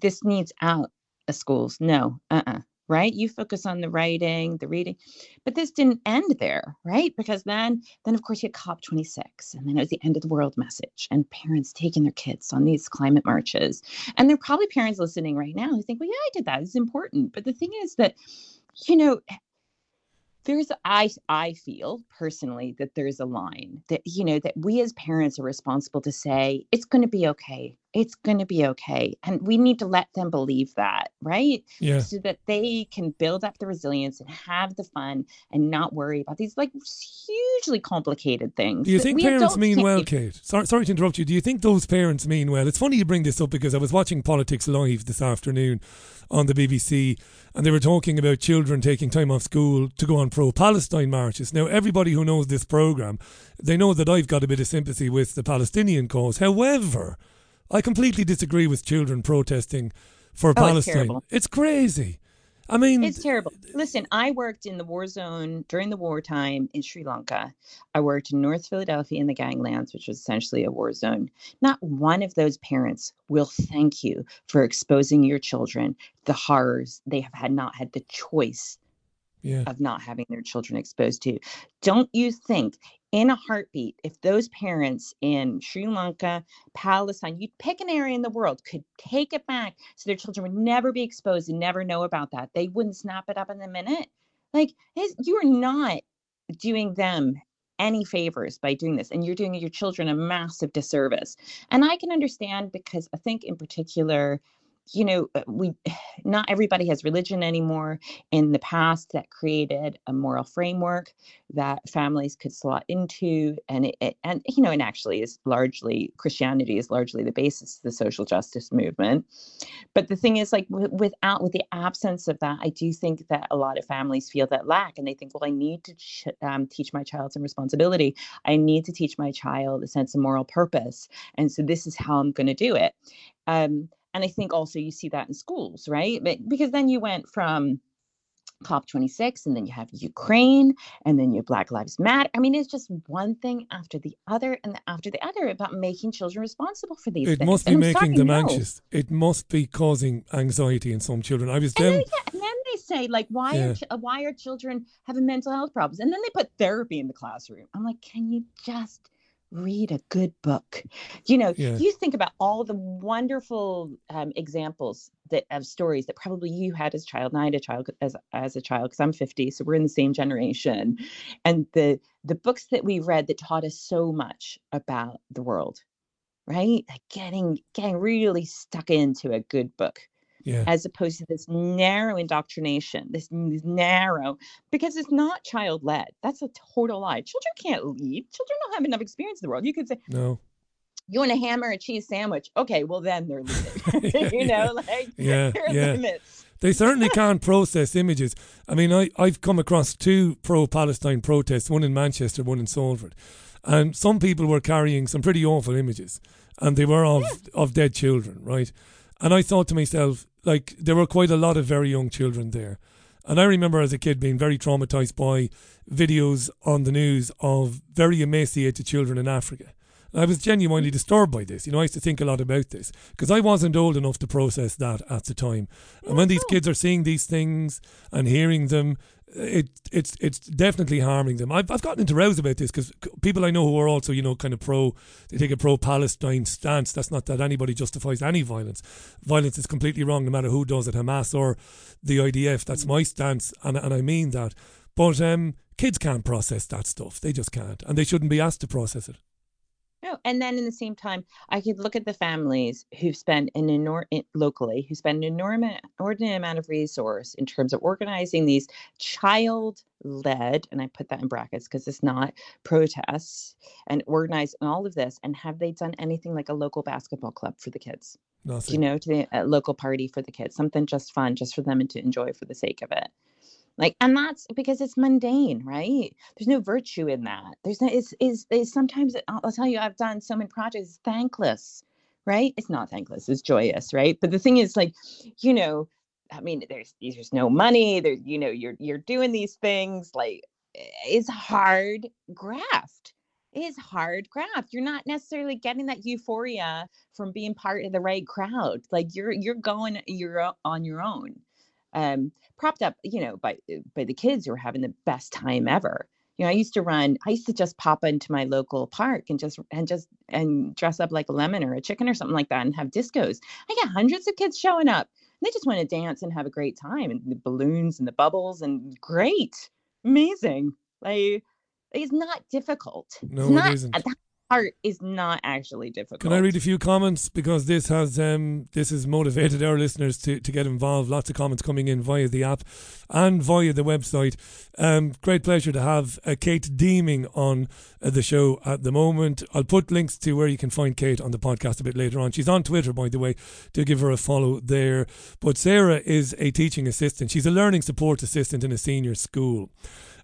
this needs out of schools. No, uh-uh right? You focus on the writing the reading. But this didn't end there right? Because then then of course you had cop 26 and then it was the end of the world message and parents taking their kids on these climate marches. And there are probably parents listening right now who think well yeah i did that. It's important. But the thing is that you know there's i i feel personally that there's a line that you know that we as parents are responsible to say it's going to be okay it's going to be okay and we need to let them believe that right?
Yeah.
So that they can build up the resilience and have the fun and not worry about these like hugely complicated things
do you think parents mean well kate? Sorry, sorry to interrupt you. Do you think those parents mean well? It's funny you bring this up because i was watching politics live this afternoon on the bbc and they were talking about children taking time off school to go on pro-palestine marches. Now everybody who knows this program they know that i've got a bit of sympathy with the palestinian cause. However I completely disagree with children protesting for oh, Palestine. It's, it's, crazy. I mean,
it's terrible. Listen, I worked in the war zone during the wartime in Sri Lanka. I worked in North Philadelphia in the ganglands, which was essentially a war zone. Not one of those parents will thank you for exposing your children the horrors they have had not had the choice
yeah.
of not having their children exposed to. Don't you think in a heartbeat, if those parents in Sri Lanka, Palestine, you'd pick an area in the world, could take it back so their children would never be exposed and never know about that, they wouldn't snap it up in a minute. Like, you are not doing them any favors by doing this and you're doing your children a massive disservice and i can understand because i think in particular you know, uh, we [sighs] not everybody has religion anymore. In the past, that created a moral framework that families could slot into, and it, it, and you know, and actually is largely Christianity is largely the basis of the social justice movement. But the thing is, like w- without with the absence of that, I do think that a lot of families feel that lack, and they think, well, I need to ch- um, teach my child some responsibility. I need to teach my child a sense of moral purpose, and so this is how I'm going to do it. Um, and I think also you see that in schools, right? But, because then you went from COP26 and then you have Ukraine and then you have Black Lives Matter. I mean, it's just one thing after the other and after the other about making children responsible for these things
it
things.
must be making them anxious. It must be causing anxiety in some children. I was
and then, yeah, and then they say like, why yeah. are uh, why are children having mental health problems? And then they put therapy in the classroom. I'm like, can you just read a good book. You know yeah. you think about all the wonderful um, examples that of stories that probably you had as a child and i had a child as, as a child because i'm 50 so we're in the same generation. And the the books that we read that taught us so much about the world right? Like getting getting really stuck into a good book
yeah.
as opposed to this narrow indoctrination, this, this narrow, because it's not child led. That's a total lie. Children can't lead. Children don't have enough experience in the world. You could say,
no.
You want to hammer a cheese sandwich? Okay, well then they're leading. [laughs] [laughs] you know, like
yeah, [laughs] yeah. Limits. They certainly can't process images. I mean, I, I've come across two pro Palestine protests, one in Manchester, one in Salford. And some people were carrying some pretty awful images. And they were of, yeah. of dead children, right? And I thought to myself, like there were quite a lot of very young children there. And I remember as a kid being very traumatized by videos on the news of very emaciated children in Africa. And I was genuinely disturbed by this. You know, I used to think a lot about this because I wasn't old enough to process that at the time. And when these kids are seeing these things and hearing them, it it's it's definitely harming them. I've I've gotten into rows about this because people I know who are also you know kind of pro, they take a pro Palestine stance. That's not that anybody justifies any violence. Violence is completely wrong, no matter who does it, Hamas or the IDF. That's my stance, and and I mean that. But um, kids can't process that stuff. They just can't, and they shouldn't be asked to process it.
No, and then in the same time, I could look at the families who spend an enormous eh, locally who spend an enormous, inordinate amount of resource in terms of organizing these child-led, and I put that in brackets because it's not protests, and organize all of this. And have they done anything like a local basketball club for the kids?
Nothing.
You know, to the a local party for the kids, something just fun, just for them and to enjoy for the sake of it. Like, and that's because it's mundane, right? There's no virtue in that. There's no, is, is sometimes I'll tell you, I've done so many projects, thankless, right? It's not thankless, it's joyous, right? But the thing is, like, you know, I mean, there's there's no money. There, you know, you're you're doing these things like it's hard graft. Is hard graft. You're not necessarily getting that euphoria from being part of the right crowd. Like you're you're going you're on your own. Um, propped up, you know, by by the kids who are having the best time ever you know, I used to run, I used to just pop into my local park and just and just and dress up like a lemon or a chicken or something like that and have discos. I get hundreds of kids showing up. And they just want to dance and have a great time and the balloons and the bubbles and great. Amazing. Like it's not difficult.
No,
it's not,
it isn't.
Part is not actually difficult.
Can I read a few comments because this has um, this has motivated our listeners to, to get involved. Lots of comments coming in via the app and via the website. Um, great pleasure to have uh, Kate Deeming on uh, the show at the moment. I'll put links to where you can find Kate on the podcast a bit later on. She's on Twitter, by the way. Do give her a follow there. But Sarah is a teaching assistant. She's a learning support assistant in a senior school.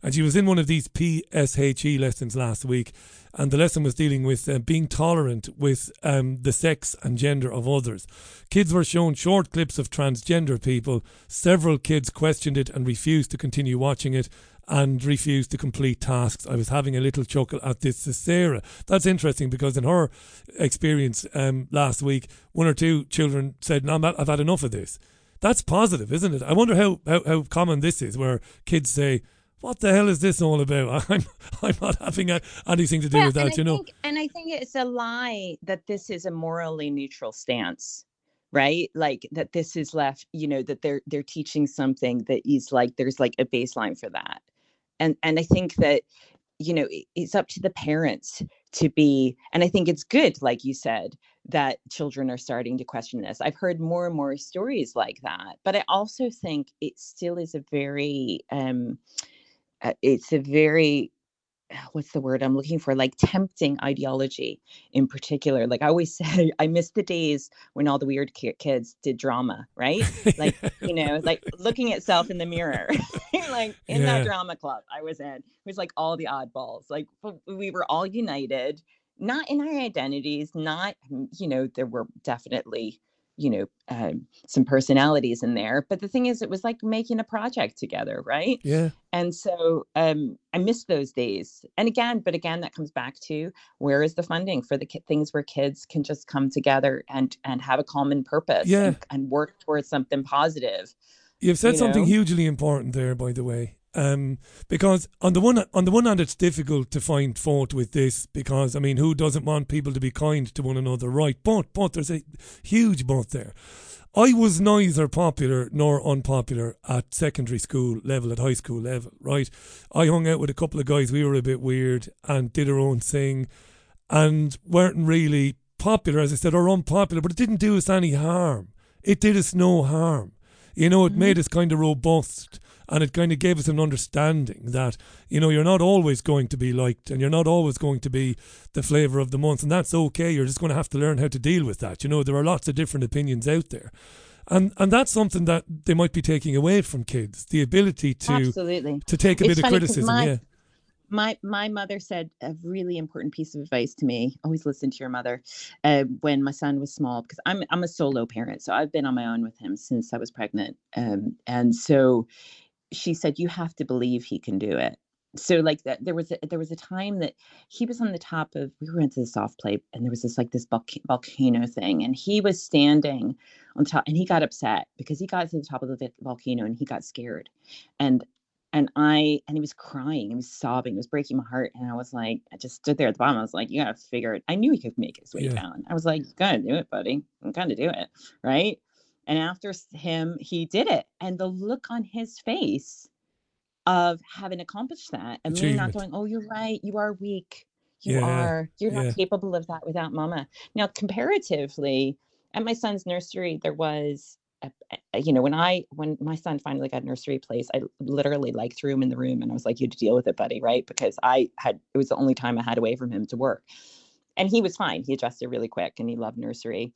And she was in one of these PSHE lessons last week, and the lesson was dealing with uh, being tolerant with um, the sex and gender of others. Kids were shown short clips of transgender people. Several kids questioned it and refused to continue watching it and refused to complete tasks. I was having a little chuckle at this Sarah. That's interesting because in her experience um, last week, one or two children said, no, I've had enough of this. That's positive, isn't it? I wonder how, how, how common this is where kids say, what the hell is this all about? [laughs] I'm I'm not having a, anything to do
Yeah,
with that, you know.
think, and I think it's a lie that this is a morally neutral stance, right? Like that this is left, you know, that they're they're teaching something that is like there's like a baseline for that, and and I think that you know it's up to the parents to be, and I think it's good, like you said, that children are starting to question this. I've heard more and more stories like that, but I also think it still is a very um, uh, it's a very [sighs] what's the word I'm looking for? Like tempting ideology in particular. Like I always [laughs] say, I miss the days when all the weird ki- kids did drama, right? Like, you know, like looking at self in the mirror, [laughs] like in
Yeah.
that drama club I was in, it was like all the oddballs. Like we were all united, not in our identities, not, mm, you know, there were definitely, you know, um, some personalities in there. But the thing is, it was like making a project together, right?
Yeah.
and so um, I miss those days. And again, but again, that comes back to where is the funding for the ki- things where kids can just come together and and have a common purpose
Yeah.
and, and work towards something positive.
You've said
you
something
know?
hugely important there, by the way. Um, because on the one on the one hand, it's difficult to find fault with this because I mean, who doesn't want people to be kind to one another, right? But but there's a huge but there. I was neither popular nor unpopular at secondary school level, at high school level, right? I hung out with a couple of guys. We were a bit weird and did our own thing, and weren't really popular, as I said, or unpopular. But it didn't do us any harm. It did us no harm. You know, it made us kind of robust and it kind of gave us an understanding that, you know, you're not always going to be liked and you're not always going to be the flavour of the month. And that's okay. You're just going to have to learn how to deal with that. You know, there are lots of different opinions out there. And, and that's something that they might be taking away from kids the ability to
Absolutely.
to take a
It's
bit of criticism.
my-
yeah.
My my mother said a really important piece of advice to me. Always listen to your mother. Uh, when my son was small, because I'm I'm a solo parent, so I've been on my own with him since I was pregnant. Um, and so she said, "You have to believe he can do it." So like that, there was a, there was a time that he was on the top of. We went to the soft play, and there was this like this volca- volcano thing, and he was standing on top, and he got upset because he got to the top of the volcano and he got scared, and and I and he was crying, he was sobbing, it was breaking my heart. And I was like, I just stood there at the bottom. I was like, you gotta figure it. I knew he could make his way
Yeah.
down. I was like, you gotta do it, buddy. You gotta do it. Right. And after him, he did it. And the look on his face of having accomplished that and me not going, Oh, you're right, you are weak. You
Yeah,
are, you're
yeah.
not capable of that without mama. Now, comparatively, at my son's nursery, there was you know when i when my son finally got nursery place i literally like threw him in the room and i was like you had to deal with it buddy right? Because i had it was the only time i had away from him to work. And he was fine. He adjusted really quick and he loved nursery.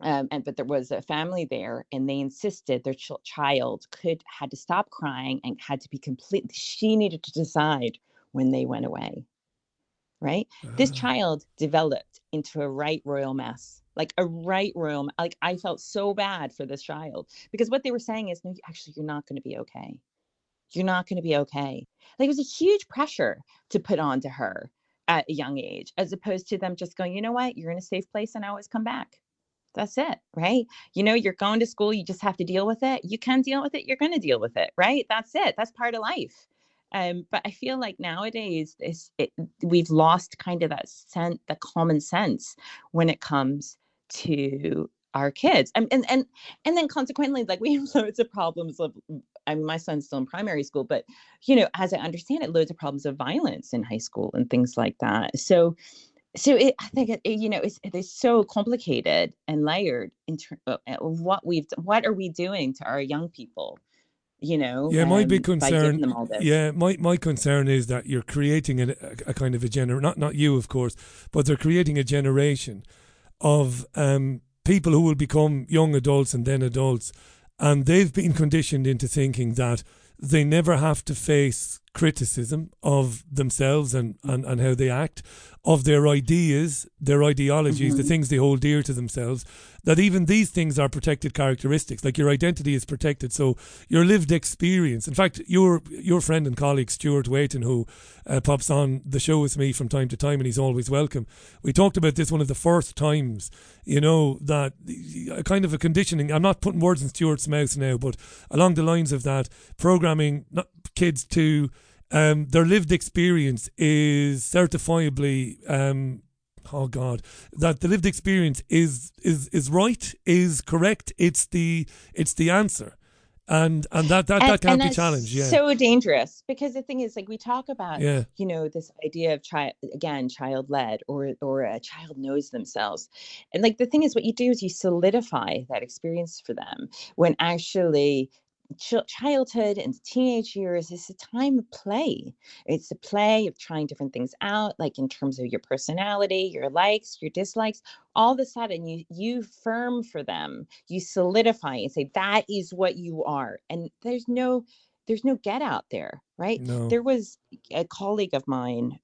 Um, and but there was a family there and they insisted their ch- child could had to stop crying and had to be completely she needed to decide when they went away right? This uh-huh. child developed into a right royal mess, like a right royal. m- Like I felt so bad for this child because what they were saying is, no, actually, you're not going to be okay. You're not going to be okay. Like it was a huge pressure to put on to her at a young age, as opposed to them just going, you know what, you're in a safe place and I always come back. That's it, right? You know, you're going to school, you just have to deal with it. You can deal with it, you're going to deal with it, right? That's it. That's part of life. Um, but I feel like nowadays this it, we've lost kind of that sense, the common sense when it comes to our kids, and and and and then consequently, like we have [laughs] loads of problems of. I mean, my son's still in primary school, but you know, as I understand it, loads of problems of violence in high school and things like that. So, so it, I think it, you know it's it's so complicated and layered in terms of what we've what are we doing to our young people, you know?
Yeah, my
um,
big concern.
them all this.
Yeah, my, my concern is that you're creating a, a kind of a gener not not you of course, but they're creating a generation of um, people who will become young adults and then adults, and they've been conditioned into thinking that they never have to face criticism of themselves and, and, and how they act, of their ideas, their ideologies, the things they hold dear to themselves, that even these things are protected characteristics. Like your identity is protected. So your lived experience. In fact, your your friend and colleague Stuart Waiton, who uh, pops on the show with me from time to time, and he's always welcome. We talked about this one of the first times, you know, that a kind of a conditioning. I'm not putting words in Stuart's mouth now, but along the lines of that, programming not kids to um, their lived experience is certifiably um, oh god that the lived experience is is is right is correct. It's the it's the answer. And and that that, that can't be challenged yeah.
so dangerous because the thing is like we talk about
Yeah.
you know this idea of child again child led or or a child knows themselves. And like the thing is what you do is you solidify that experience for them when actually chil- childhood and teenage years is a time of play. It's a play of trying different things out like in terms of your personality your likes your dislikes. All of a sudden you you firm for them. You solidify and say that is what you are. And there's no there's no get out there right?
No.
there was a colleague of mine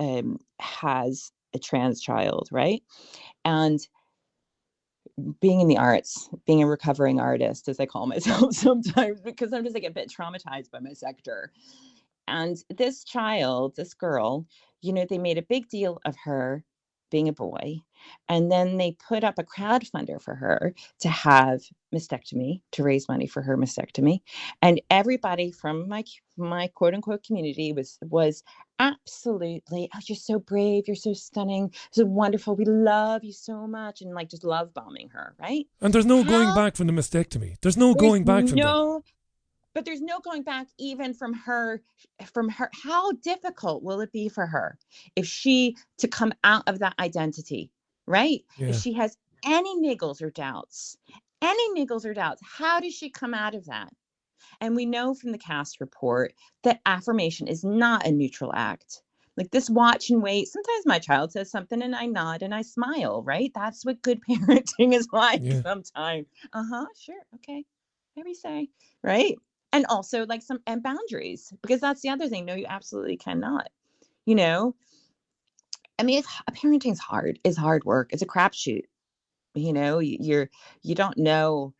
um has a trans child right? And being in the arts being a recovering artist as i call [laughs] myself sometimes because i'm just like a bit traumatized by my sector. And this child this girl you know they made a big deal of her being a boy and then they put up a crowdfunder for her to have mastectomy to raise money for her mastectomy and everybody from my my quote unquote community was was absolutely oh you're so brave you're so stunning so wonderful we love you so much and like just love bombing her right?
And there's no going back from the mastectomy there's no
there's
going back from that.
no but there's no going back even from her from her how difficult will it be for her if she to come out of that identity right?
Yeah.
if she has any niggles or doubts any niggles or doubts how does she come out of that? And we know from the Cass report that affirmation is not a neutral act. Like this watch and wait sometimes my child says something and i nod and i smile right? That's what good [laughs] parenting is like
Yeah.
sometimes. Uh-huh sure okay. Whatever you say right and also like some and boundaries because that's the other thing. No you absolutely cannot you know? I mean it's, parenting's hard it's hard work. It's a crapshoot you know? You, you're you don't know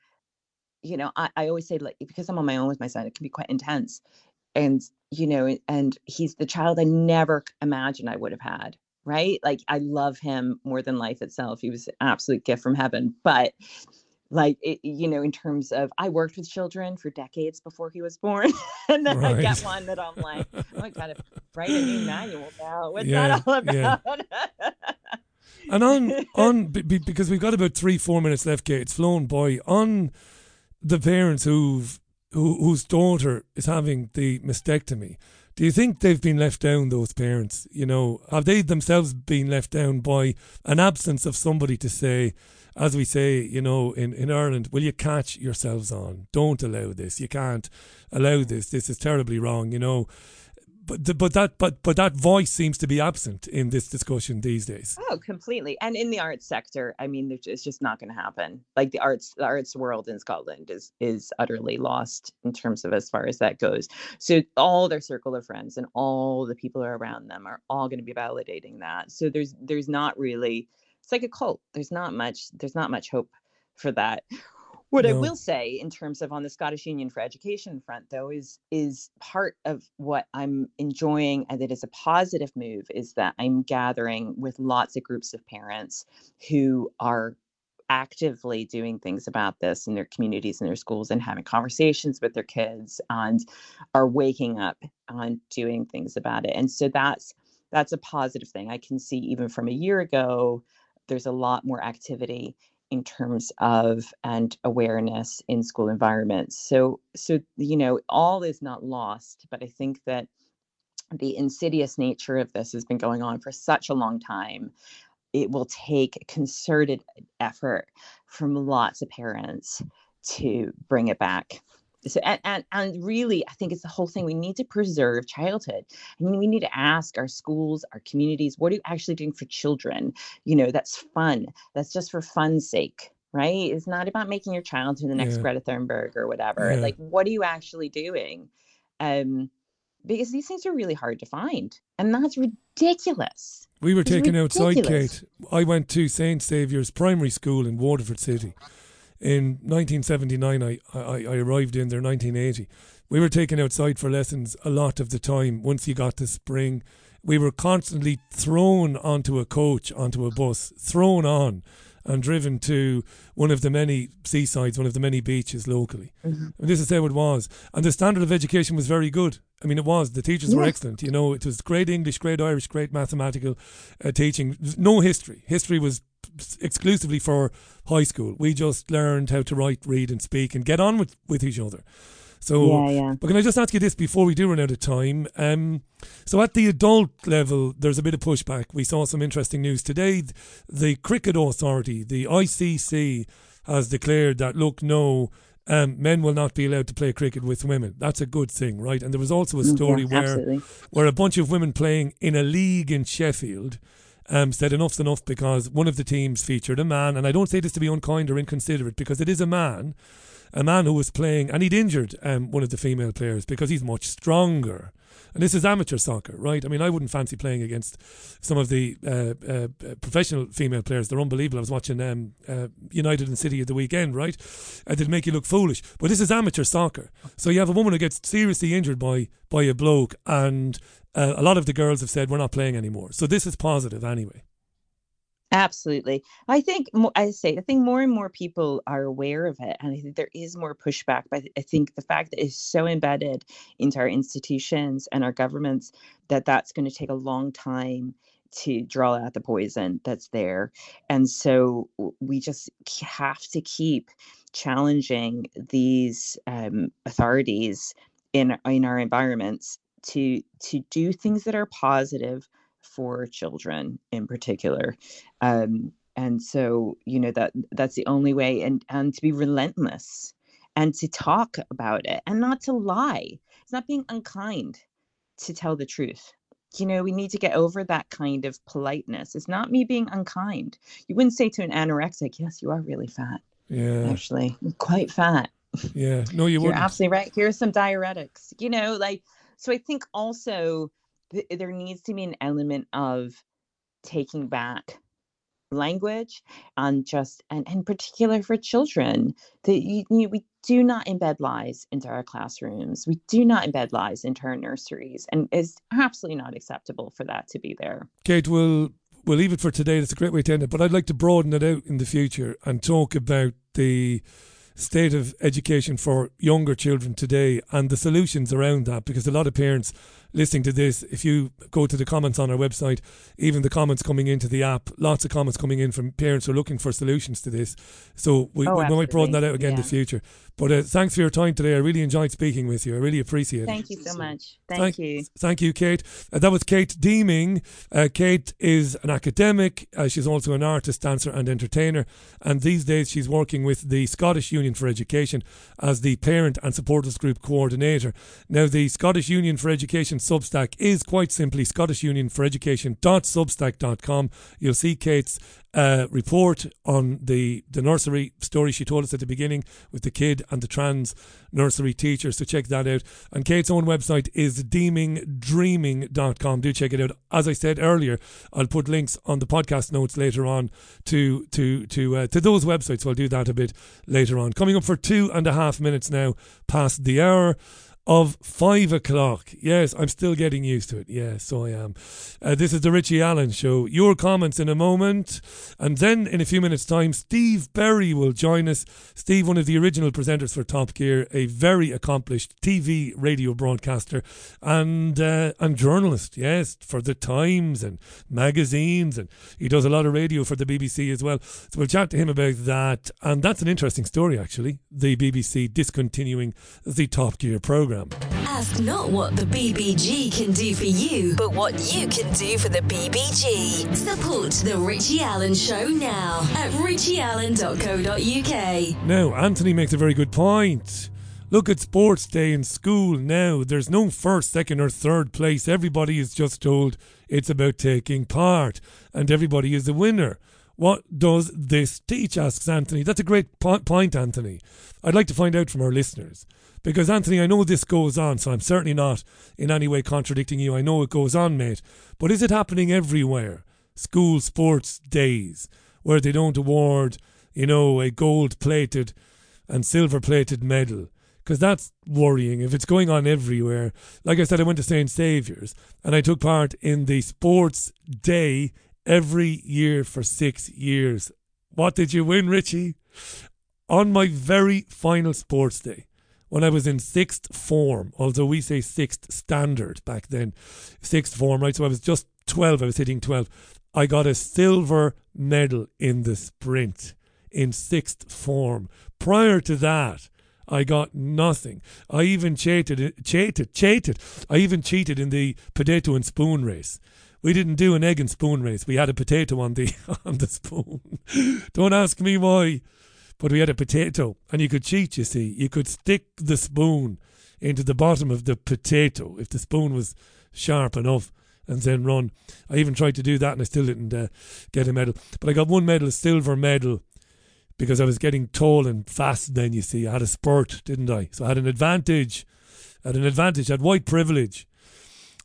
you know I, I always say like because i'm on my own with my son it can be quite intense. And you know and he's the child i never imagined i would have had right? Like i love him more than life itself. He was an absolute gift from heaven. But like it, you know in terms of i worked with children for decades before he was born [laughs] and then i get one that i'm like oh [laughs] i gotta write a new manual now what's
Yeah,
that all
yeah.
about
And on on be- be- because we've got about three four minutes left, Kate. It's flown by. On the parents who've who, whose daughter is having the mastectomy. Do you think they've been left down? Those parents, you know, have they themselves been left down by an absence of somebody to say, as we say, you know, in in Ireland, will you catch yourselves on? Don't allow this. You can't allow this. This is terribly wrong. You know, but but that but but that voice seems to be absent in this discussion these days.
Oh, completely. And in the arts sector, I mean, it's just not going to happen. Like the arts, the arts world in Scotland is is utterly lost in terms of as far as that goes. So all their circle of friends and all the people around them are all going to be validating that. So there's there's not really. It's like a cult. There's not much. There's not much hope for that. [laughs] What no. I will say in terms of on the Scottish Union for Education front, though, is is part of what I'm enjoying and that is a positive move is that I'm gathering with lots of groups of parents who are actively doing things about this in their communities and their schools and having conversations with their kids and are waking up on doing things about it. And so that's that's a positive thing. I can see even from a year ago, there's a lot more activity in terms of and awareness in school environments. So so you know all is not lost but i think that the insidious nature of this has been going on for such a long time. It will take concerted effort from lots of parents to bring it back so and, and and really i think it's the whole thing we need to preserve childhood. I mean we need to ask our schools our communities what are you actually doing for children? You know that's fun. That's just for fun's sake right? It's not about making your child to the next yeah. greta thunberg or whatever. Yeah. like what are you actually doing? Um because these things are really hard to find and that's ridiculous.
We were taken outside kate. I went to st saviour's primary school in waterford city in 1979, I, I, I arrived in there 1980. We were taken outside for lessons a lot of the time. Once you got to spring, we were constantly thrown onto a coach, onto a bus, thrown on and driven to one of the many seasides, one of the many beaches locally. Mm-hmm. And this is how it was. And the standard of education was very good. I mean, it was. The teachers yeah. were excellent. You know, it was great English, great Irish, great mathematical uh, teaching. No history. History was exclusively for high school. We just learned how to write, read, and speak, and get on with with each other. So, yeah, yeah. but can I just ask you this before we do run out of time? Um, so, at the adult level, there's a bit of pushback. We saw some interesting news today. The Cricket Authority, the ICC, has declared that look, no, um, men will not be allowed to play cricket with women. That's a good thing, right? And there was also a mm, story yeah, where where a bunch of women playing in a league in Sheffield um, said enough's enough because one of the teams featured a man, and I don't say this to be unkind or inconsiderate because it is a man, a man who was playing, and he'd injured um, one of the female players because he's much stronger. And this is amateur soccer, right? I mean, I wouldn't fancy playing against some of the uh, uh, professional female players. They're unbelievable. I was watching um, uh, United and City at the weekend, right? And it'd make you look foolish. But this is amateur soccer. So you have a woman who gets seriously injured by by a bloke, and uh, a lot of the girls have said we're not playing anymore. So this is positive anyway.
Absolutely. I think, I say, I think more and more people are aware of it. And I think there is more pushback. But I think the fact that it's so embedded into our institutions and our governments that that's going to take a long time to draw out the poison that's there. And so we just have to keep challenging these um, authorities in, in our environments to to do things that are positive for children in particular. Um, and so you know that that's the only way and and to be relentless and to talk about it and not to lie. It's not being unkind to tell the truth. You know we need to get over that kind of politeness. It's not me being unkind. You wouldn't say to an anorexic yes you are really fat
yeah.
actually. Quite fat.
Yeah. No you
you're
wouldn't.
absolutely right. Here's some diuretics you know like so I think also th- there needs to be an element of taking back language and just and in particular for children that you, you, we do not embed lies into our classrooms. We do not embed lies into our nurseries and it's absolutely not acceptable for that to be there.
Kate we'll we'll leave it for today. That's a great way to end it but i'd like to broaden it out in the future and talk about the state of education for younger children today and the solutions around that because a lot of parents listening to this, if you go to the comments on our website, even the comments coming into the app, lots of comments coming in from parents who are looking for solutions to this. So we, oh, we might broaden that out again yeah. in the future. But uh, thanks for your time today. I really enjoyed speaking with you. I really appreciate
thank it. Thank you so much. Thank, thank you.
Thank you, Kate. Uh, that was Kate Deeming. Uh, Kate is an academic. Uh, she's also an artist, dancer, and entertainer. And these days, she's working with the Scottish Union for Education as the parent and supporters group coordinator. Now, the Scottish Union for Education Substack is quite simply Scottish Union for Education.substack.com. You'll see Kate's uh, report on the, the nursery story she told us at the beginning with the kid and the trans nursery teacher. So check that out. And Kate's own website is deemingdreaming.com. Do check it out. As I said earlier, I'll put links on the podcast notes later on to to to uh, to those websites. So I'll do that a bit later on. Coming up for two and a half minutes now past the hour of five o'clock. Yes, I'm still getting used to it. Yes, so I am. Uh, this is the Richie Allen Show. Your comments in a moment. And then in a few minutes' time, Steve Berry will join us. Steve, one of the original presenters for Top Gear, a very accomplished TV radio broadcaster and, uh, and journalist, yes, for the Times and magazines. And he does a lot of radio for the BBC as well. So we'll chat to him about that. And that's an interesting story, actually. The BBC discontinuing the Top Gear programme program.
Ask not what the BBG can do for you, but what you can do for the BBG. Support the Richie Allen Show now at richieallen.co.uk.
Now, Anthony makes a very good point. Look at sports day in school now. There's no first, second, or third place. Everybody is just told it's about taking part, and everybody is a winner. What does this teach? asks Anthony. That's a great point, Anthony. I'd like to find out from our listeners. Because, Anthony, I know this goes on, so I'm certainly not in any way contradicting you. I know it goes on, mate. But is it happening everywhere? School sports days where they don't award, you know, a gold plated and silver plated medal. Because that's worrying if it's going on everywhere. Like I said, I went to St. Saviour's and I took part in the sports day every year for six years. What did you win, Richie? On my very final sports day, when I was in sixth form, although we say sixth standard back then, sixth form, right? So I was just 12, I was hitting 12. I got a silver medal in the sprint in sixth form. Prior to that, I got nothing. I even cheated, cheated, cheated. I even cheated in the potato and spoon race. We didn't do an egg and spoon race. We had a potato on the [laughs] on the spoon. Don't ask me why. But we had a potato, and you could cheat, you see. You could stick the spoon into the bottom of the potato if the spoon was sharp enough and then run. I even tried to do that and I still didn't uh, get a medal. But I got one medal, a silver medal, because I was getting tall and fast then, you see. I had a spurt, didn't I? So I had an advantage. I had an advantage. I had white privilege.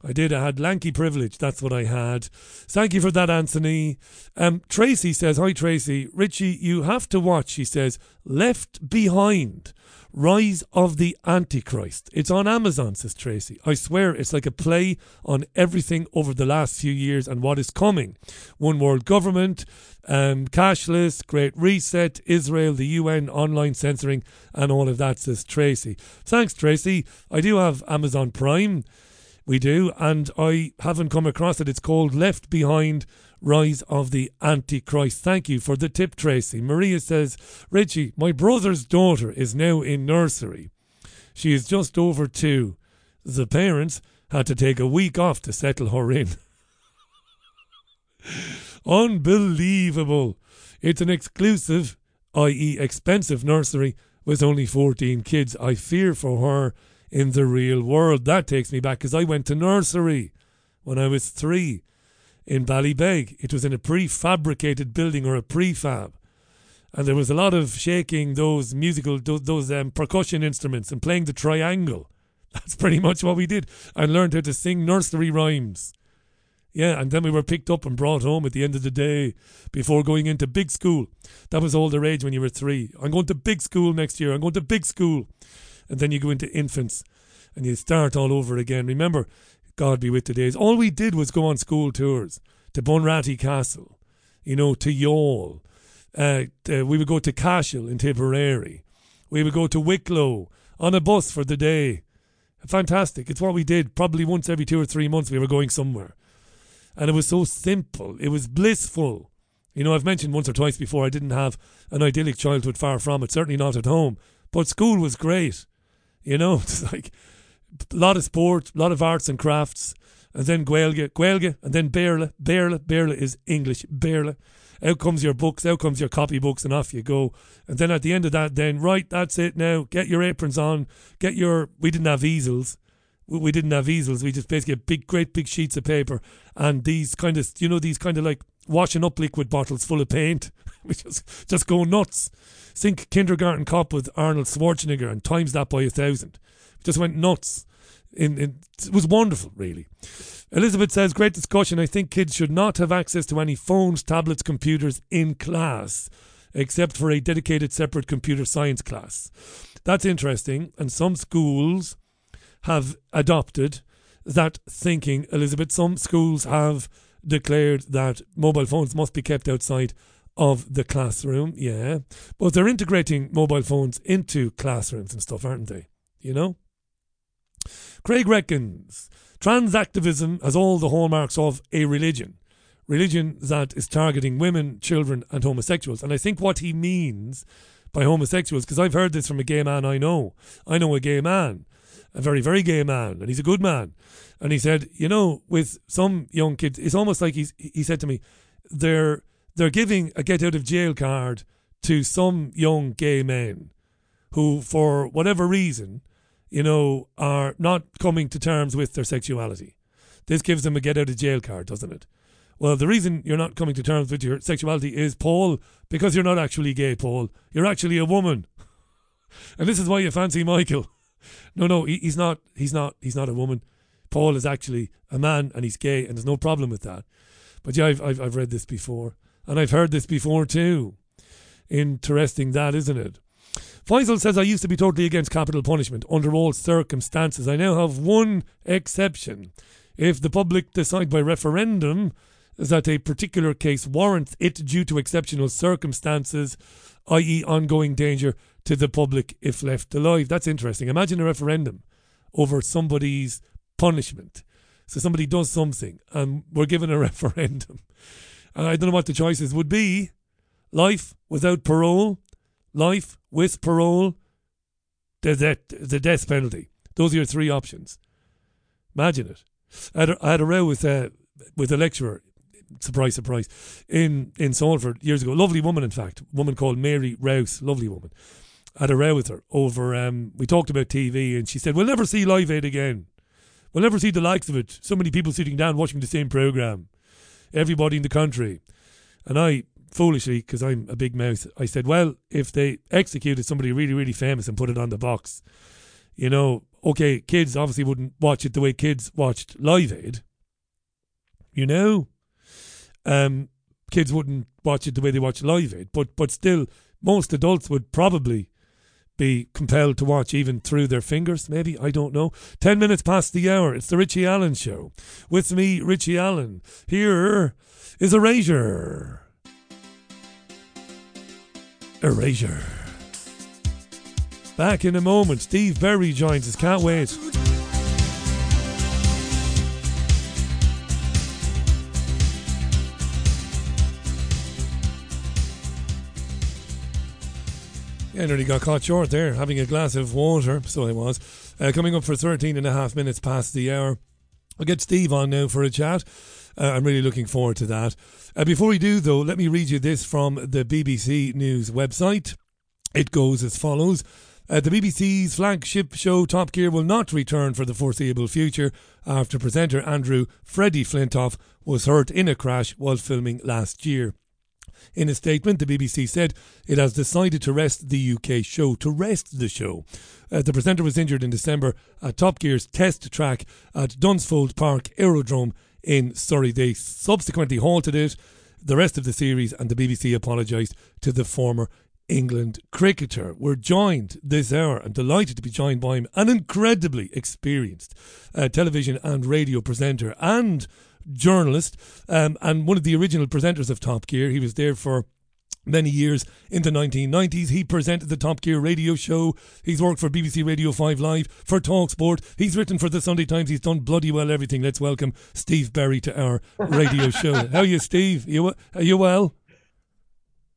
I did. I had lanky privilege. That's what I had. Thank you for that, Anthony. Um, Tracy says, Hi, Tracy. Richie, you have to watch, she says, Left Behind Rise of the Antichrist. It's on Amazon, says Tracy. I swear it's like a play on everything over the last few years and what is coming. One world government, um, cashless, great reset, Israel, the UN, online censoring, and all of that, says Tracy. Thanks, Tracy. I do have Amazon Prime. We do, and I haven't come across it. It's called Left Behind Rise of the Antichrist. Thank you for the tip, Tracy. Maria says, Richie, my brother's daughter is now in nursery. She is just over two. The parents had to take a week off to settle her in. [laughs] Unbelievable. It's an exclusive, i.e., expensive nursery with only 14 kids. I fear for her in the real world. That takes me back because I went to nursery when I was three in Ballybeg. It was in a prefabricated building or a prefab. And there was a lot of shaking those musical, those, those um, percussion instruments and playing the triangle. [laughs] That's pretty much what we did. I learned how to sing nursery rhymes. Yeah, and then we were picked up and brought home at the end of the day before going into big school. That was older age when you were three. I'm going to big school next year. I'm going to big school and then you go into infants and you start all over again. Remember, God be with the days. All we did was go on school tours to Bunratty Castle, you know, to Youghal. Uh, uh, we would go to Cashel in Tipperary. We would go to Wicklow on a bus for the day. Fantastic. It's what we did. Probably once every two or three months we were going somewhere. And it was so simple. It was blissful. You know, I've mentioned once or twice before I didn't have an idyllic childhood far from it, certainly not at home. But school was great. You know, [laughs] it's like a lot of sport, a lot of arts and crafts, and then Gaeilge, Gaeilge, and then Béarla. Béarla, Béarla is English. Béarla. Out comes your books, out comes your copybooks, and off you go. And then at the end of that, then, right, that's it now. Get your aprons on. Get your, we didn't have easels. we, we didn't have easels. We just basically had big, great big sheets of paper and these kind of, you know, these kind of like washing up liquid bottles full of paint. [laughs] we just just go nuts. Think kindergarten cop with Arnold Schwarzenegger and times that by a thousand. Just went nuts. In, in, it was wonderful, really. Elizabeth says, great discussion. I think kids should not have access to any phones, tablets, computers in class, except for a dedicated separate computer science class. That's interesting. And some schools have adopted that thinking, Elizabeth. Some schools have declared that mobile phones must be kept outside of the classroom, yeah. But they're integrating mobile phones into classrooms and stuff, aren't they? You know? Craig reckons trans activism has all the hallmarks of a religion. Religion that is targeting women, children, and homosexuals. And I think what he means by homosexuals, because I've heard this from a gay man I know. I know a gay man, a very, very gay man, and he's a good man. And he said, you know, with some young kids, it's almost like he's, he said to me, they're, they're giving a get out of jail card to some young gay men who, for whatever reason, you know, are not coming to terms with their sexuality. This gives them a get out of jail card, doesn't it? Well, the reason you're not coming to terms with your sexuality is, Paul, because you're not actually gay, Paul. You're actually a woman. [laughs] And this is why you fancy Michael. No, no, he, he's not. He's not. He's not a woman. Paul is actually a man, and he's gay, and there's no problem with that. But yeah, I've I've, I've read this before, and I've heard this before too. Interesting, that isn't it? Faisal says, I used to be totally against capital punishment under all circumstances. I now have one exception. If the public decide by referendum that a particular case warrants it due to exceptional circumstances, i.e., ongoing danger to the public if left alive. That's interesting. Imagine a referendum over somebody's punishment. So somebody does something and we're given a [laughs] referendum. And I don't know what the choices would be life without parole, life with parole, the, death, the death penalty. Those are your three options. Imagine it. I had a, I had a row with, uh, with a lecturer, surprise, surprise, in, in Salford years ago. Lovely woman, in fact. woman called Mary Rouse. Lovely woman. Had a row with her over, um, we talked about TV, and she said, We'll never see Live Aid again. We'll never see the likes of it. So many people sitting down watching the same programme. Everybody in the country. And I foolishly, because I'm a big mouth, I said, well, if they executed somebody really, really famous and put it on the box, you know, okay, kids obviously wouldn't watch it the way kids watched Live Aid. You know? Um, kids wouldn't watch it the way they watch Live Aid, but, but still, most adults would probably be compelled to watch even through their fingers, maybe. I don't know. 10 minutes past the hour. It's the Richie Allen Show. With me, Richie Allen. Here is Erasure. Erasure. Back in a moment. Steve Berry joins us. Can't wait. Yeah, nearly got caught short there, having a glass of water, so I was. Uh, coming up for 13 and a half minutes past the hour. I'll get Steve on now for a chat. Uh, I'm really looking forward to that. Uh, before we do, though, let me read you this from the BBC News website. It goes as follows. Uh, the BBC's flagship show Top Gear will not return for the foreseeable future after presenter Andrew Freddie Flintoff was hurt in a crash while filming last year. In a statement, the BBC said it has decided to rest the UK show, to rest the show. Uh, the presenter was injured in December at Top Gear's test track at Dunsfold Park Aerodrome in Surrey. They subsequently halted it, the rest of the series, and the BBC apologised to the former England cricketer. We're joined this hour and delighted to be joined by him, an incredibly experienced uh, television and radio presenter and journalist, um, and one of the original presenters of Top Gear. He was there for many years in the 1990s. He presented the Top Gear radio show. He's worked for BBC Radio 5 Live, for Talksport. He's written for the Sunday Times. He's done bloody well everything. Let's welcome Steve Berry to our radio [laughs] show. How are you, Steve? Are you, are you well?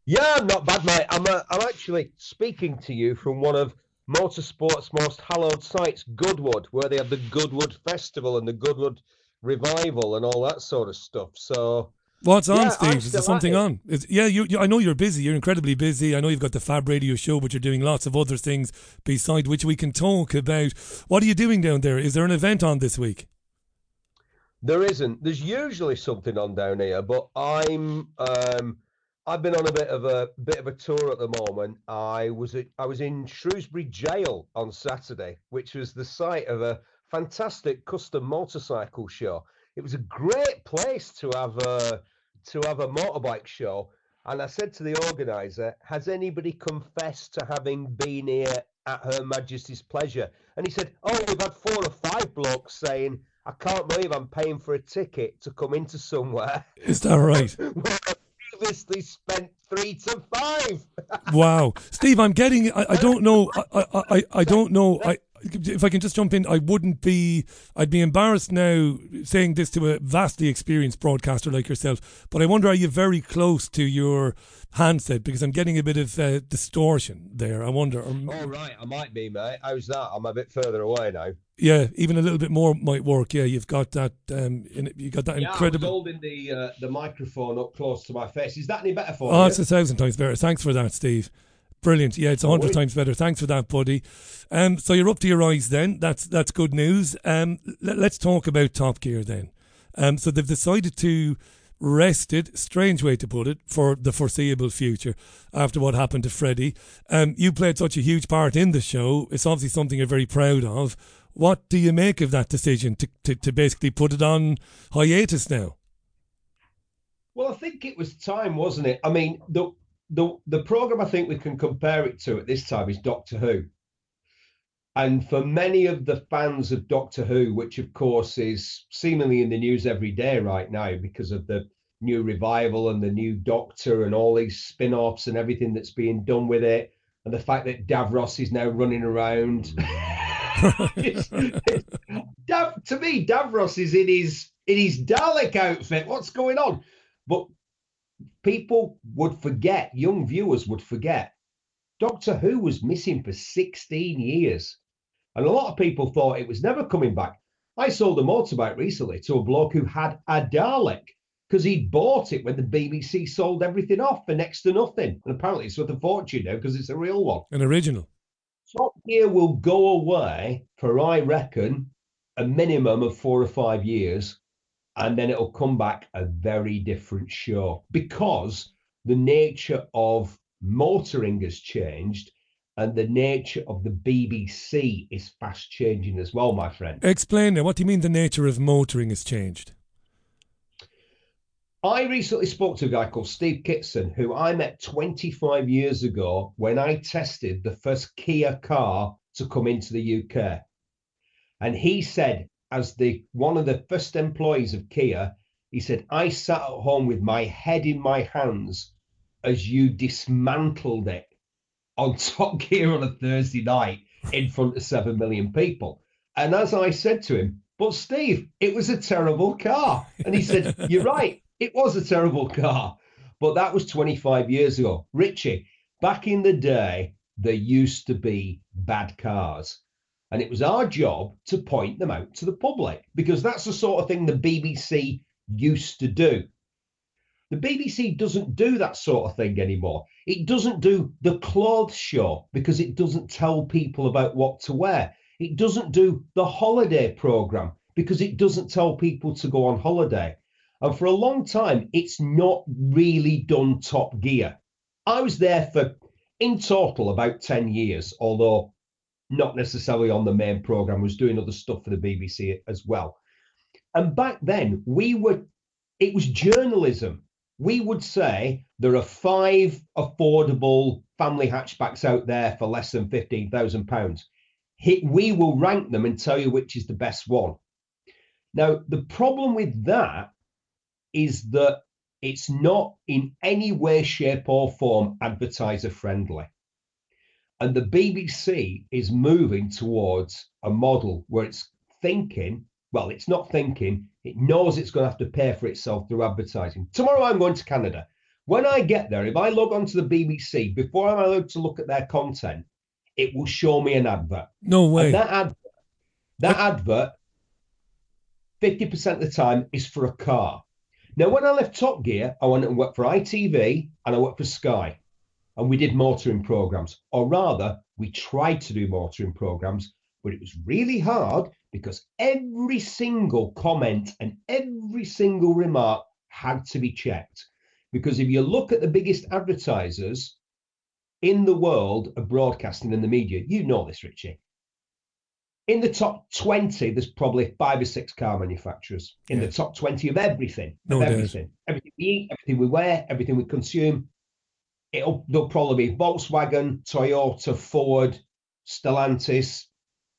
Yeah, I'm not bad, mate. I'm, uh, I'm actually speaking to you from one of motorsport's most hallowed sites, Goodwood, where they had the Goodwood Festival and the Goodwood revival and all that sort of stuff. So
What's on,
Yeah,
Steve? Is there something on? Yeah, you, you. I know you're busy. You're incredibly busy. I know you've got the Fab Radio show, but you're doing lots of other things beside which we can talk about. What are you doing down there? Is there an event on this week?
There isn't. There's usually something on down here, but I'm um I've been on a bit of a bit of a tour at the moment. I was at, I was in Shrewsbury Jail on Saturday, which was the site of a fantastic custom motorcycle show. It was a great place to have a to have a motorbike show. And I said to the organizer, "Has anybody confessed to having been here at Her Majesty's pleasure?" And he said, "Oh, we've had four or five blokes saying." I can't believe I'm paying for a ticket to come into somewhere [laughs]
Is that right? [laughs]
where I previously spent three to five. [laughs]
wow, Steve, I'm getting. I, I don't know. I, I, I, I don't know. I, if I can just jump in, I wouldn't be. I'd be embarrassed now saying this to a vastly experienced broadcaster like yourself. But I wonder, are you very close to your handset because I'm getting a bit of uh, distortion there. I wonder.
All right, I might be, mate. How's that? I'm a bit further away now.
yeah, even a little bit more might work. Yeah, you've got that. Um, in, you got that
Yeah, I was
incredible.
holding the uh, the microphone up close to my face. Is that any better for
Oh,
you?
it's a thousand times better. Thanks for that, Steve. Brilliant. Yeah, it's a hundred times better. Thanks for that, buddy. Um, so you're up to your eyes then. That's that's good news. Um, let, let's talk about Top Gear then. Um, so they've decided to rest it. Strange way to put it for the foreseeable future after what happened to Freddie. Um, you played such a huge part in the show. It's obviously something you're very proud of. What do you make of that decision to, to, to basically put it on hiatus now?
Well, I think it was time, wasn't it? I mean, the the the program I think we can compare it to at this time is Doctor Who. And for many of the fans of Doctor Who, which of course is seemingly in the news every day right now because of the new revival and the new Doctor and all these spin-offs and everything that's being done with it, and the fact that Davros is now running around. It's- [laughs] it's- [laughs] Dav, to me, Davros is in his in his Dalek outfit. What's going on? But people would forget, young viewers would forget, Doctor Who was missing for 16 years. And a lot of people thought it was never coming back. I sold a motorbike recently to a bloke who had a Dalek because he'd bought it when the BBC sold everything off for next to nothing. And apparently it's worth a fortune now because it's a real one.
An original.
Top Gear will go away for, I reckon, a minimum of four or five years, and then it'll come back a very different show because the nature of motoring has changed and the nature of the BBC is fast changing as well, my friend.
Explain now. What do you mean the nature of motoring has changed?
I recently spoke to a guy called Steve Kitson, who I met 25 years ago when I tested the first Kia car to come into the UK. And he said, as the one of the first employees of Kia, he said, I sat at home with my head in my hands as you dismantled it on [laughs] Top Gear on a Thursday night in front of 7 million people. And as I said to him, but Steve, it was a terrible car. And he said, [laughs] You're right, it was a terrible car. But that was 25 years ago. Richie, back in the day, there used to be bad cars. And it was our job to point them out to the public because that's the sort of thing the BBC used to do. The BBC doesn't do that sort of thing anymore. It doesn't do the clothes show because it doesn't tell people about what to wear. It doesn't do the holiday program because it doesn't tell people to go on holiday. And for a long time, it's not really done Top Gear. I was there for, in total, about 10 years, although not necessarily on the main program, was doing other stuff for the BBC as well. And back then, we were, it was journalism. We would say there are five affordable family hatchbacks out there for less than £15,000. We will rank them and tell you which is the best one. Now, the problem with that is that it's not in any way, shape, or form advertiser friendly. And the BBC is moving towards a model where it's thinking, well, it's not thinking, it knows it's going to have to pay for itself through advertising. Tomorrow I'm going to Canada. When I get there, if I log on to the BBC, before I'm allowed to look at their content, it will show me an advert.
No way.
And that advert, that advert, 50% of the time is for a car. Now, when I left Top Gear, I went and worked for ITV and I worked for Sky, and we did motoring programs, or rather, we tried to do motoring programs, but it was really hard because every single comment and every single remark had to be checked. Because if you look at the biggest advertisers in the world of broadcasting and the media, you know this, Richie. In the top 20, there's probably five or six car manufacturers. In
Yeah.
the top 20 of everything,
No
of everything, everything we eat, everything we wear, everything we consume, it'll there'll probably be Volkswagen, Toyota, Ford, Stellantis.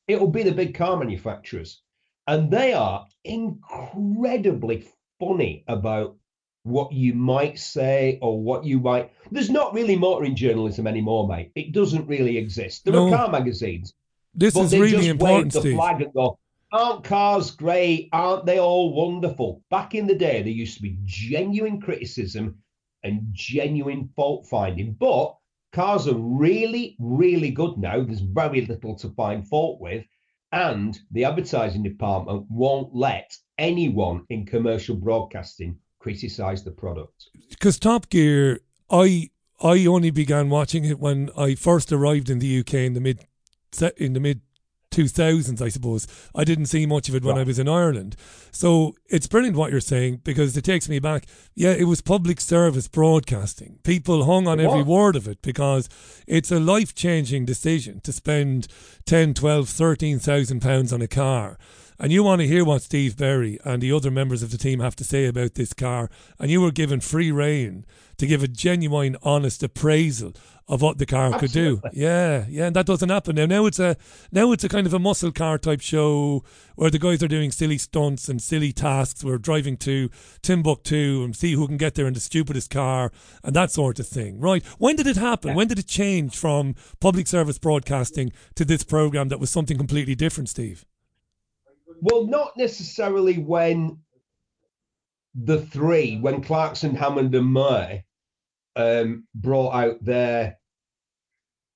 It'll be the big car manufacturers, and they are incredibly funny about what you might say or what you might. There's not really motoring journalism anymore, mate. It doesn't really exist. There
No.
are car magazines,
This
but
is
they
really
just
important,
wave the flag and go, aren't cars great? Aren't they all wonderful? Back in the day, there used to be genuine criticism and genuine fault finding, but cars are really, really good now. There's very little to find fault with. And the advertising department won't let anyone in commercial broadcasting criticize the product.
because Top Gear, I I only began watching it when I first arrived in the UK in the mid in the mid two thousands, I suppose. I didn't see much of it when I was in Ireland. So it's brilliant what you're saying because it takes me back. Yeah, it was public service broadcasting. People hung on
It
every
was.
word of it because it's a life changing decision to spend 10, 12, 13,000 pounds on a car. And you want to hear what Steve Berry and the other members of the team have to say about this car. And you were given free reign to give a genuine, honest appraisal of what the car could do. Yeah, yeah, and that doesn't happen now. Now it's a now it's a kind of a muscle car type show where the guys are doing silly stunts and silly tasks. We're driving to Timbuktu and see who can get there in the stupidest car and that sort of thing. Right? When did it happen?
Yeah.
When did it change from public service broadcasting to this program that was something completely different, Steve?
Well, not necessarily when the three, when Clarkson, Hammond, and May um, brought out their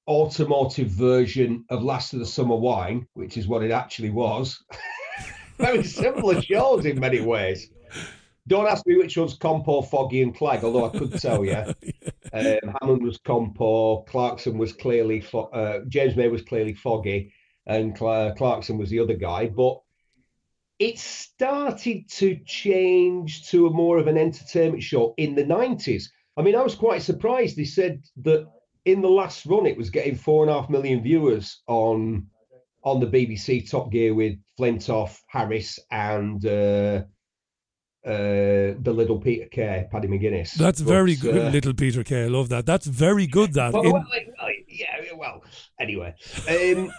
automotive version of Last of the Summer Wine, which is what it actually was. [laughs] Very similar shows in many ways. Don't ask me which one's Compo, Foggy, and Clegg, although I could tell you. [laughs] Um, Hammond was Compo, Clarkson was clearly, fo- uh, James May was clearly Foggy, and Cla- Clarkson was the other guy. But it started to change to a more of an entertainment show in the 90s. I mean, I was quite surprised. They said that in the last run, it was getting four and a half million viewers on on the BBC Top Gear with Flintoff, Harris, and uh, uh, the little Peter Kay, Paddy McGuinness.
That's
But,
very good,
uh,
little Peter Kay. I love that. That's very good. That
well,
In-
well, yeah, well, anyway. Um,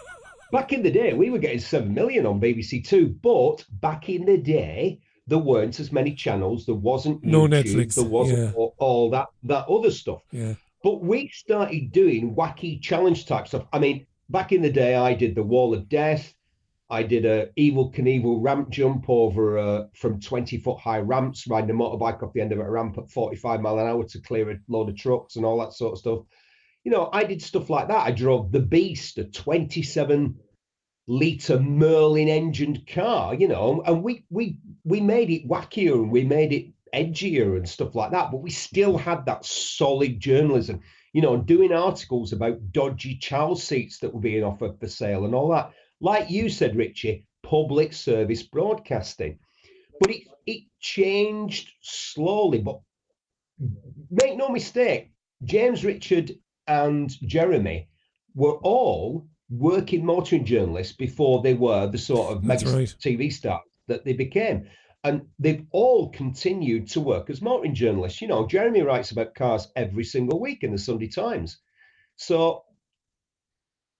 back in the day, we were getting 7 million on BBC Two, but back in the day, there weren't as many channels. There wasn't
No
YouTube,
Netflix,
There wasn't
yeah.
all, all that, that other stuff.
yeah.
But we started doing wacky challenge type stuff. I mean, back in the day, I did the Wall of Death. I did a Evil Knievel ramp jump over uh, from 20 foot high ramps, riding a motorbike off the end of a ramp at 45 mile an hour to clear a load of trucks and all that sort of stuff. You know, I did stuff like that. I drove the Beast, a 27 liter Merlin engined car, you know, and we we we made it wackier and we made it edgier and stuff like that, but we still had that solid journalism, you know, doing articles about dodgy child seats that were being offered for sale and all that. Like you said, Richie, public service broadcasting. But it it changed slowly. But make no mistake, James Richard and Jeremy were all working motoring journalists before they were the sort of mega
right.
TV stars that they became. And they've all continued to work as motoring journalists. You know, Jeremy writes about cars every single week in the Sunday Times. So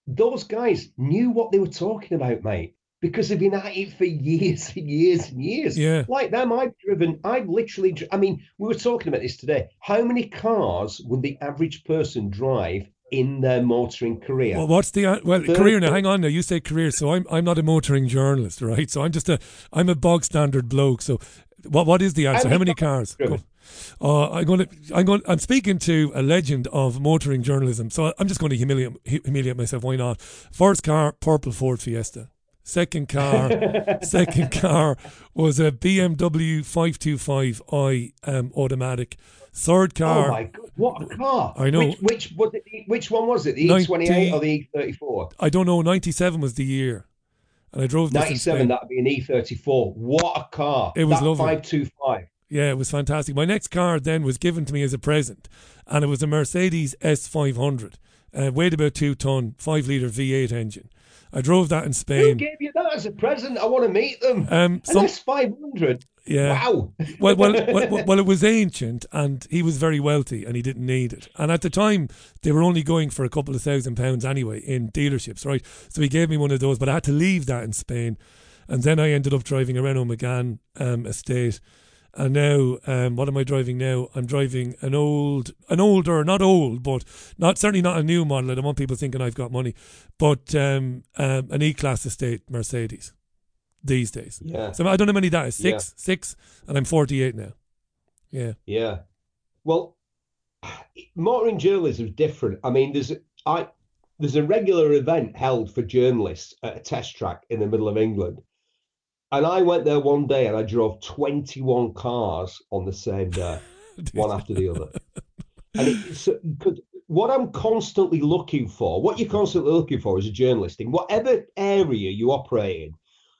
those guys knew what they were talking about, mate, because they've been at it for [laughs] years and years and years.
Yeah.
Like them, I've driven, I've literally, I mean, we were talking about this today. How many cars would the average person drive in their motoring career?
Well, what's the uh, well career now? Hang on now. You say career, so I'm I'm not a motoring journalist, right? So I'm just a I'm a bog standard bloke. So what what is the answer? How many cars? Uh, I'm going to I'm going I'm speaking to a legend of motoring journalism. So I'm just going to humiliate humiliate myself. Why not? First car, purple Ford Fiesta. Second car, [laughs] second car was a BMW 525i um, automatic. Third car.
Oh my god, what a car!
I know.
Which which, was it, which one was it? The
90
E28 or the E34?
I don't know. 97 was the year. And I drove this
97, that'd be an E34. What a car!
It was
that
lovely.
525.
Yeah, it was fantastic. My next car then was given to me as a present, and it was a Mercedes S500. Uh, weighed about two ton, five litre V8 engine. I drove that in Spain.
Who gave you that as a present? I want to meet them.
Um,
An
some,
S500.
yeah.
Wow.
well, well, [laughs] well, well, it was ancient, and he was very wealthy, and he didn't need it. And at the time, they were only going for a couple of thousand pounds anyway in dealerships, right? So he gave me one of those, but I had to leave that in Spain, and then I ended up driving a Renault Megane um, estate. And now, um, what am I driving now? I'm driving an old, an older, not old, but not certainly not a new model. I don't want people thinking I've got money, but um, um, an E-Class estate Mercedes these days.
Yeah.
So I don't know how many that is. Six,
Yeah.
six, and I'm 48 now. Yeah.
Yeah. Well, [sighs] motoring journalism is different. I mean, there's I there's a regular event held for journalists at a test track in the middle of England. And I went there one day and I drove 21 cars on the same day, [laughs] one after the other. And it's uh, because what I'm constantly looking for, what you're constantly looking for as a journalist in whatever area you operate in,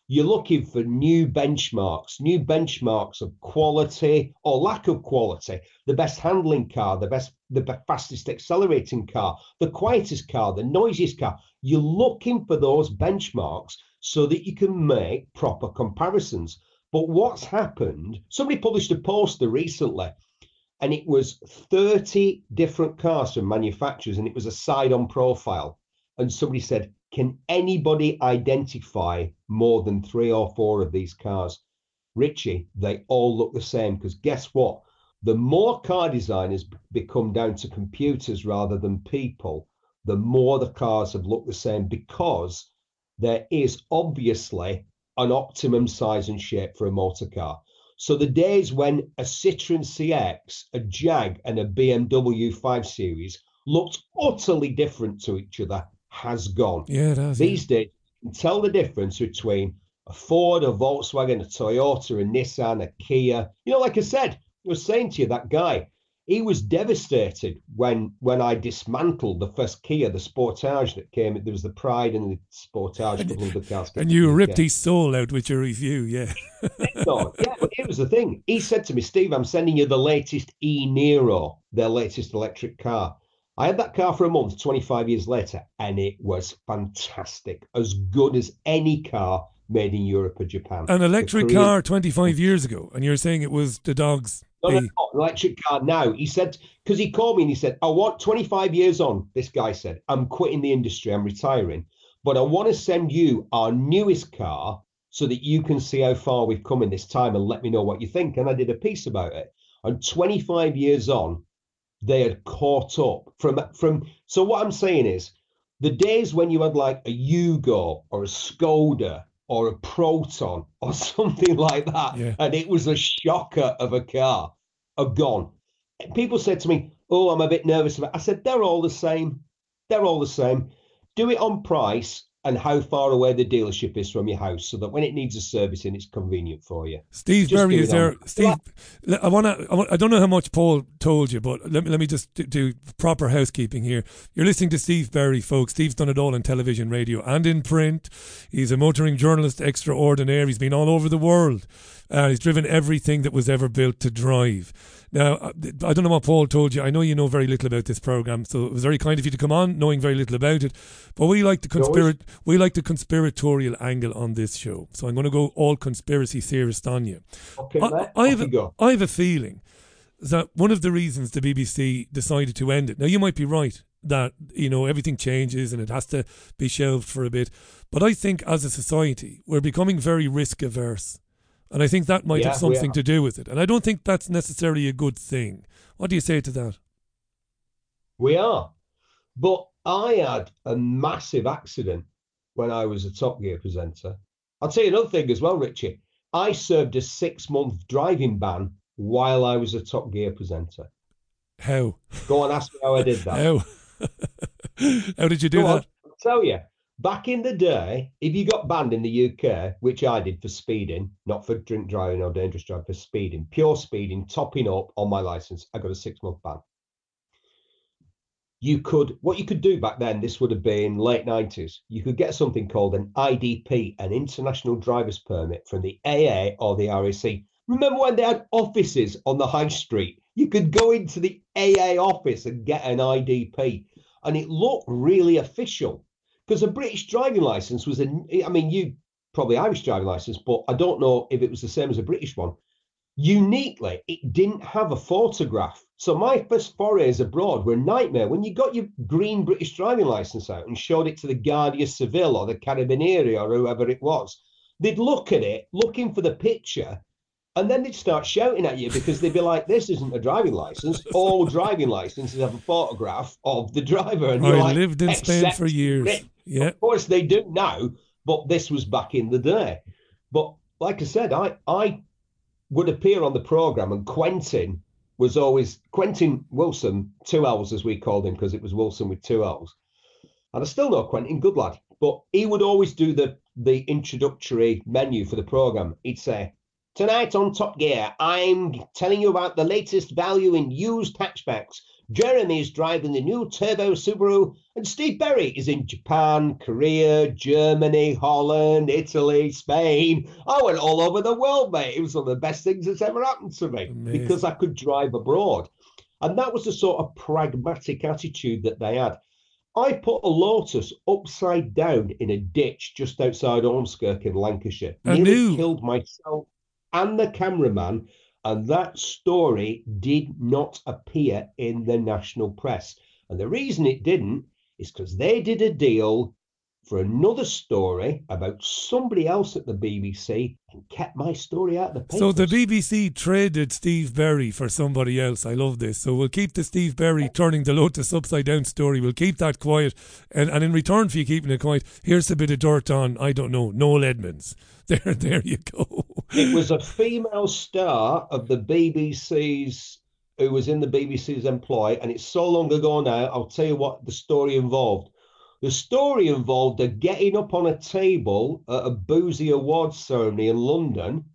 you're looking for new benchmarks, new benchmarks of quality or lack of quality. The best handling car, the best, the fastest accelerating car, the quietest car, the noisiest car. You're looking for those benchmarks so that you can make proper comparisons. But what's happened? Somebody published a poster recently, and it was 30 different cars from manufacturers, and it was a side-on profile. And somebody said, "Can anybody identify more than three or four of these cars?" Richie, they all look the same because guess what? The more car designers become down to computers rather than people, the more the cars have looked the same because there is obviously an optimum size and shape for a motor car. So the days when a Citroen CX, a Jag, and a BMW 5 Series looked utterly different to each other has gone.
Yeah, it has.
These days, you can tell the difference between a Ford, a Volkswagen, a Toyota, a Nissan, a Kia. You know, like I said, I was saying to you, that guy, he was devastated when when I dismantled the first Kia, the Sportage that came. There was the Pride and the Sportage, a couple of the cars.
and you ripped his soul out with your review, yeah. [laughs]
No, yeah, but here was the thing. He said to me, Steve, I'm sending you the latest E Nero, their latest electric car. I had that car for a month, 25 years later, and it was fantastic, as good as any car made in Europe or Japan.
An electric car 25 years ago, and you're saying it was the dog's.
No, no, no, electric car now. He said, because he called me and he said, I want 25 years on. This guy said, I'm quitting the industry, I'm retiring, but I want to send you our newest car so that you can see how far we've come in this time and let me know what you think. And I did a piece about it. And 25 years on, they had caught up from from. So what I'm saying is, the days when you had like a Yugo or a Skoda or a Proton or [laughs] something like that,
Yeah.
and it was a shocker of a car, a gone. People said to me, "Oh, I'm a bit nervous about." I said, "They're all the same. They're all the same. Do it on price." And how far away the dealership is from your house, so that when it needs a servicing, it's convenient for you.
Steve
Just
Berry is there.
on-
Steve, I want to. I, want, I don't know how much Paul told you, but let me let me just do, do proper housekeeping here. You're listening to Steve Berry, folks. Steve's done it all in television, radio, and in print. He's a motoring journalist extraordinaire. He's been all over the world. Uh, he's driven everything that was ever built to drive. Now, uh, I don't know what Paul told you. I know you know very little about this program, so it was very kind of you to come on, knowing very little about it. But we like the conspira- we like the conspiratorial angle on this show. So I'm going to go all conspiracy theorist on you.
Okay,
I, I have,
you go.
I have a feeling that one of the reasons the BBC decided to end it. Now you might be right that you know everything changes and it has to be shelved for a bit, but I think as a society we're becoming very risk averse, and I think that might
Yeah,
have something to do with it. And I don't think that's necessarily a good thing. What do you say to that?
We are. But I had a massive accident when I was a Top Gear presenter. I'll tell you another thing as well, Richie. I served a six month driving ban while I was a Top Gear presenter.
How?
Go on, ask me how I did that. [laughs]
How? [laughs] How did you do
Go on,
that?
I'll tell you. Back in the day, if you got banned in the UK, which I did for speeding, not for drink driving or dangerous driving, for speeding, pure speeding, topping up on my license, I got a six month ban. You could, what you could do back then, this would have been late 90s, you could get something called an IDP, an International Driver's Permit from the AA or the RAC. Remember when they had offices on the high street? You could go into the AA office and get an IDP, and it looked really official because a British driving license was a, I mean, you probably Irish driving license, but I don't know if it was the same as a British one. Uniquely, it didn't have a photograph. So my first forays abroad were a nightmare. When you got your green British driving license out and showed it to the Guardia Civil or the Carabinieri or whoever it was, they'd look at it, looking for the picture, and then they'd start shouting at you because they'd be like, "This isn't a driving license. All driving licenses have a photograph of the driver." And
I
like,
lived in Spain for years.
it."
Yeah.
Of course they do now, but this was back in the day. But like I said, I I would appear on the program, and Quentin was always Quentin Wilson, two L's as we called him because it was Wilson with two L's. And I still know Quentin, good lad, but he would always do the the introductory menu for the program. He'd say, Tonight on Top Gear, I'm telling you about the latest value in used hatchbacks. Jeremy is driving the new turbo Subaru, and Steve Berry is in Japan, Korea, Germany, Holland, Italy, Spain. I went all over the world, mate. It was one of the best things that's ever happened to me
Amazing.
because I could drive abroad. And that was the sort of pragmatic attitude that they had. I put a Lotus upside down in a ditch just outside Ormskirk in Lancashire.
I
Nearly
knew.
killed myself and the cameraman, and that story did not appear in the national press. And the reason it didn't is because they did a deal for another story about somebody else at the BBC and kept my story out of the papers.
So the BBC traded Steve Berry for somebody else. I love this. So we'll keep the Steve Berry turning the Lotus upside down story. We'll keep that quiet. And, and in return for you keeping it quiet, here's a bit of dirt on, I don't know, Noel Edmonds. [laughs] There, there you go.
it was a female star of the BBC's who was in the BBC's employ, and it's so long ago now. I'll tell you what the story involved. The story involved her getting up on a table at a boozy awards ceremony in London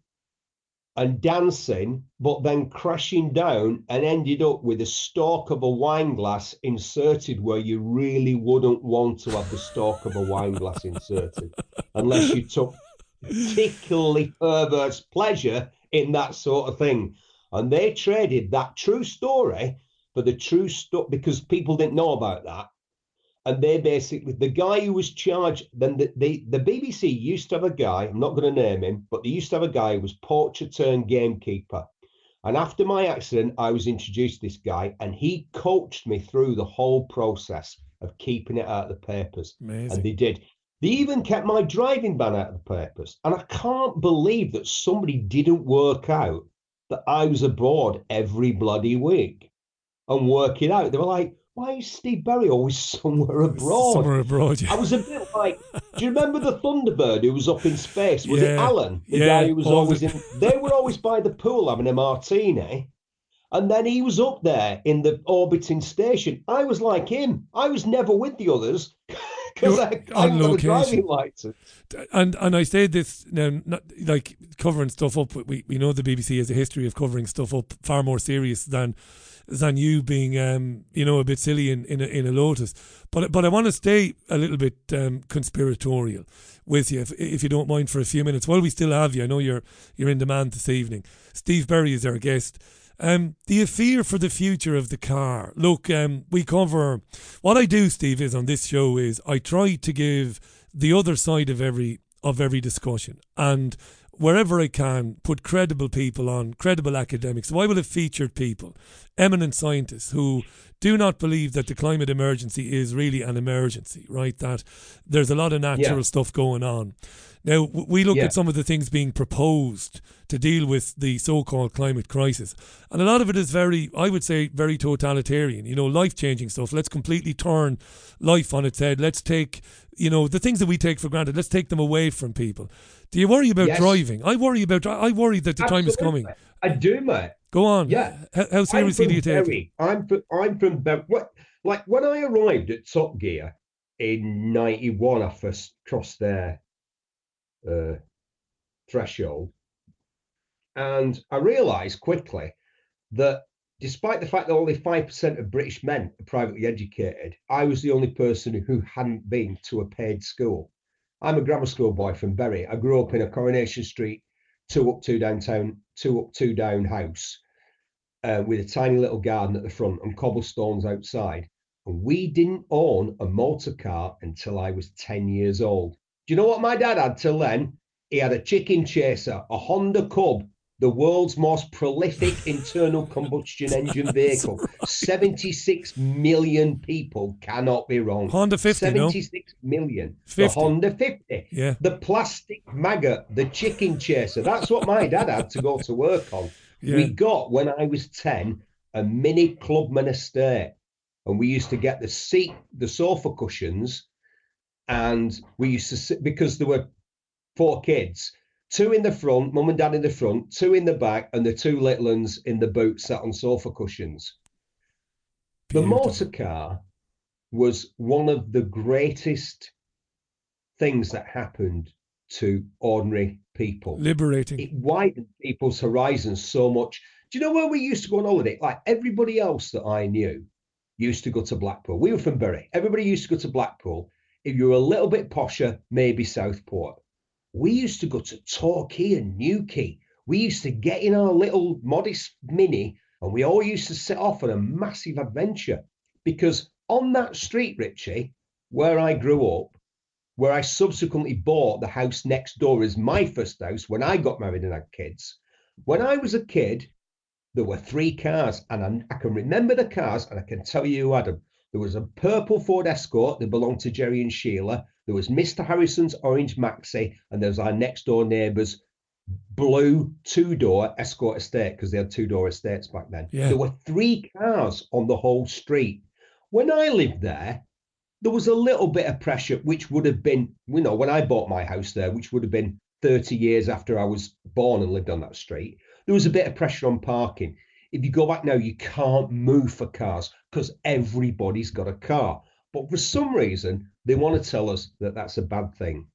and dancing, but then crashing down and ended up with a stalk of a wine glass inserted where you really wouldn't want to have the stalk of a wine glass inserted unless you took particularly perverse pleasure in that sort of thing. And they traded that true story for the true stuff because people didn't know about that. And they basically, the guy who was charged, then the, the, the BBC used to have a guy, I'm not going to name him, but they used to have a guy who was poacher turned gamekeeper. And after my accident, I was introduced to this guy and he coached me through the whole process of keeping it out of the papers.
Amazing.
And they did. They even kept my driving ban out of the papers. And I can't believe that somebody didn't work out that I was abroad every bloody week and work it out. They were like, why is Steve Berry always [laughs] somewhere abroad?
Somewhere abroad, yeah.
I was a bit like, do you remember the Thunderbird who was up in space? Was it Alan? The
yeah,
guy who was always
the-
in. They were always by the pool having a martini. And then he was up there in the orbiting station. I was like him. I was never with the others [laughs] because I,
on
I got a driving license.
and and I say this now, not like covering stuff up. We we know the BBC has a history of covering stuff up far more serious than than you being um you know a bit silly in in a, in a lotus. But but I want to stay a little bit um, conspiratorial with you if if you don't mind for a few minutes while we still have you. I know you're you're in demand this evening. Steve Berry is our guest. Um, do you fear for the future of the car? Look, um, we cover what I do, Steve, is on this show is I try to give the other side of every of every discussion and wherever I can put credible people on, credible academics. Why will have featured people, eminent scientists who do not believe that the climate emergency is really an emergency, right? That there's a lot of natural
Yeah.
stuff going on. Now, we look
Yeah.
at some of the things being proposed to deal with the so called climate crisis. And a lot of it is very, I would say, very totalitarian, you know, life changing stuff. Let's completely turn life on its head. Let's take, you know, the things that we take for granted, let's take them away from people. Do you worry about
Yes.
driving? I worry about, I worry that the time is coming.
I do, mate.
Go on.
Yeah.
How, how seriously do you take it?
I'm from I'm from. What like when I arrived at Top Gear in 91, I first crossed their uh, threshold. And I realized quickly that despite the fact that only 5% of British men are privately educated, I was the only person who hadn't been to a paid school. I'm a grammar school boy from Bury. I grew up in a Coronation Street, two up, two downtown, two up, two down house uh, with a tiny little garden at the front and cobblestones outside. And we didn't own a motor car until I was 10 years old. Do you know what my dad had till then? He had a chicken chaser, a Honda Cub, the world's most prolific [laughs] internal combustion engine vehicle. [laughs] 76 million people cannot be wrong.
Honda 50,
76
no?
million.
50.
The Honda 50.
Yeah.
The plastic maggot, the chicken chaser. That's what my dad had to go to work on.
Yeah.
We got, when I was 10, a mini Clubman estate. And we used to get the seat, the sofa cushions, and we used to sit because there were four kids two in the front, mum and dad in the front, two in the back, and the two little ones in the boot sat on sofa cushions. The motor car was one of the greatest things that happened to ordinary people.
Liberating.
It widened people's horizons so much. Do you know where we used to go on holiday? Like everybody else that I knew used to go to Blackpool. We were from Bury. Everybody used to go to Blackpool. If you're a little bit posher, maybe Southport. We used to go to Torquay and Newquay. We used to get in our little modest mini and we all used to set off on a massive adventure because on that street, Richie, where I grew up, where I subsequently bought the house next door as my first house when I got married and had kids. When I was a kid, there were three cars, and I, I can remember the cars, and I can tell you them. There was a purple Ford Escort that belonged to Jerry and Sheila. There was Mr. Harrison's orange Maxi, and there was our next door neighbour's blue two door Escort estate because they had two door estates back then.
Yeah.
There were three cars on the whole street. When I lived there, there was a little bit of pressure, which would have been, you know, when I bought my house there, which would have been 30 years after I was born and lived on that street, there was a bit of pressure on parking. If you go back now, you can't move for cars because everybody's got a car. But for some reason, they want to tell us that that's a bad thing.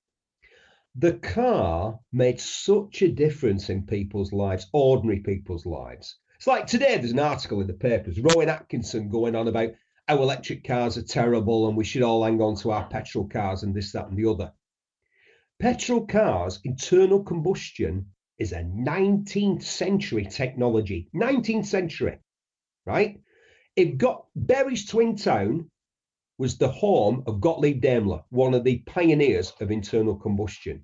The car made such a difference in people's lives, ordinary people's lives. It's like today, there's an article in the papers, Rowan Atkinson going on about how electric cars are terrible and we should all hang on to our petrol cars and this, that, and the other. Petrol cars, internal combustion, is a 19th century technology. 19th century, right? It got Bury's twin town was the home of Gottlieb Daimler, one of the pioneers of internal combustion.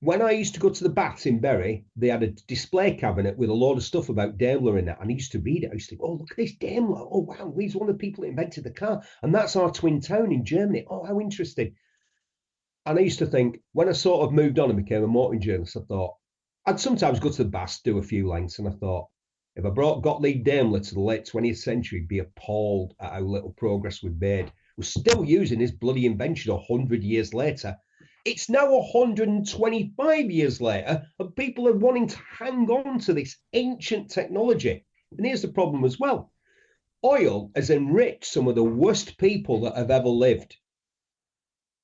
When I used to go to the baths in Berry, they had a display cabinet with a load of stuff about Daimler in it. And I used to read it. I used to think, oh, look at this Daimler. Oh, wow, he's one of the people that invented the car. And that's our twin town in Germany. Oh, how interesting. And I used to think, when I sort of moved on and became a motoring journalist, I thought, I'd sometimes go to the baths, do a few lengths, and I thought, if I brought Gottlieb Daimler to the late 20th century, I'd be appalled at how little progress we've made. We're still using his bloody invention 100 years later. It's now 125 years later, and people are wanting to hang on to this ancient technology. And here's the problem as well oil has enriched some of the worst people that have ever lived.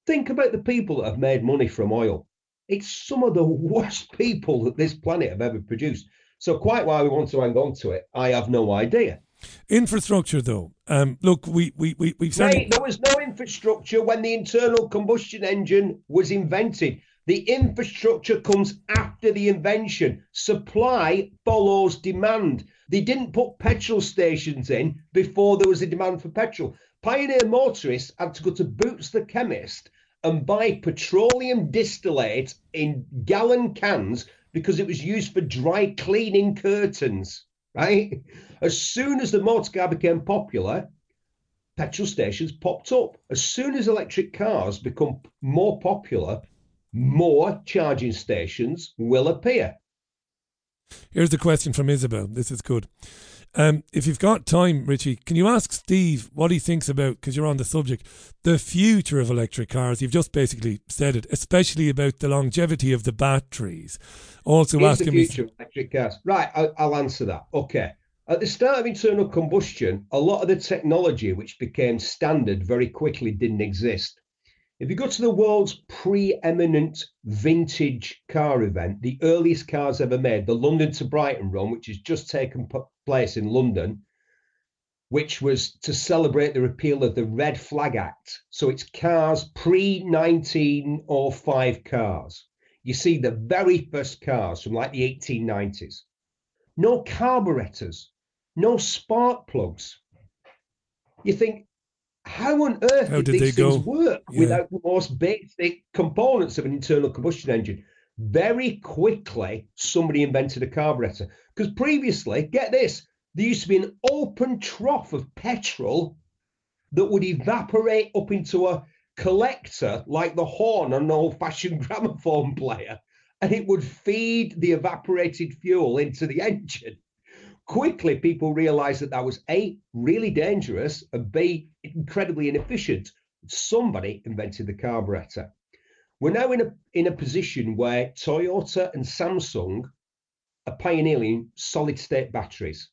Think about the people that have made money from oil. It's some of the worst people that this planet have ever produced. So, quite why we want to hang on to it, I have no idea.
Infrastructure, though. Um, look, we we we we've.
Mate, there was no infrastructure when the internal combustion engine was invented. The infrastructure comes after the invention. Supply follows demand. They didn't put petrol stations in before there was a demand for petrol. Pioneer motorists had to go to Boots the chemist and buy petroleum distillate in gallon cans because it was used for dry cleaning curtains, right? As soon as the motor car became popular, petrol stations popped up. As soon as electric cars become more popular, more charging stations will appear.
Here's the question from Isabel. This is good. Um, if you've got time, Richie, can you ask Steve what he thinks about, because you're on the subject, the future of electric cars? You've just basically said it, especially about the longevity of the batteries. Also,
Here's
ask
the
him.
future of electric cars. Right, I'll, I'll answer that. Okay. At the start of internal combustion, a lot of the technology which became standard very quickly didn't exist. If you go to the world's preeminent vintage car event, the earliest cars ever made, the London to Brighton run, which has just taken place in London, which was to celebrate the repeal of the Red Flag Act. So it's cars pre 1905 cars. You see the very first cars from like the 1890s. No carburetors, no spark plugs. You think, how on earth
How
did,
did
these
they
things
go?
work
Yeah.
without the most basic components of an internal combustion engine? Very quickly, somebody invented a carburetor. Because previously, get this, there used to be an open trough of petrol that would evaporate up into a collector like the horn on an old fashioned [laughs] gramophone player, and it would feed the evaporated fuel into the engine. Quickly, people realized that that was A, really dangerous, and B, incredibly inefficient. Somebody invented the carburetor. We're now in a, in a position where Toyota and Samsung are pioneering solid state batteries.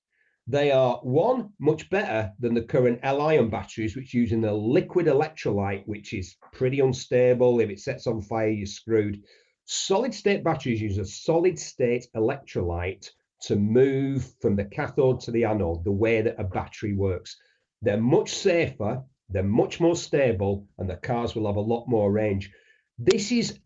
They are one much better than the current L-ion batteries, which using a liquid electrolyte, which is pretty unstable. If it sets on fire, you're screwed. Solid state batteries use a solid state electrolyte to move from the cathode to the anode, the way that a battery works. They're much safer, they're much more stable, and the cars will have a lot more range. This is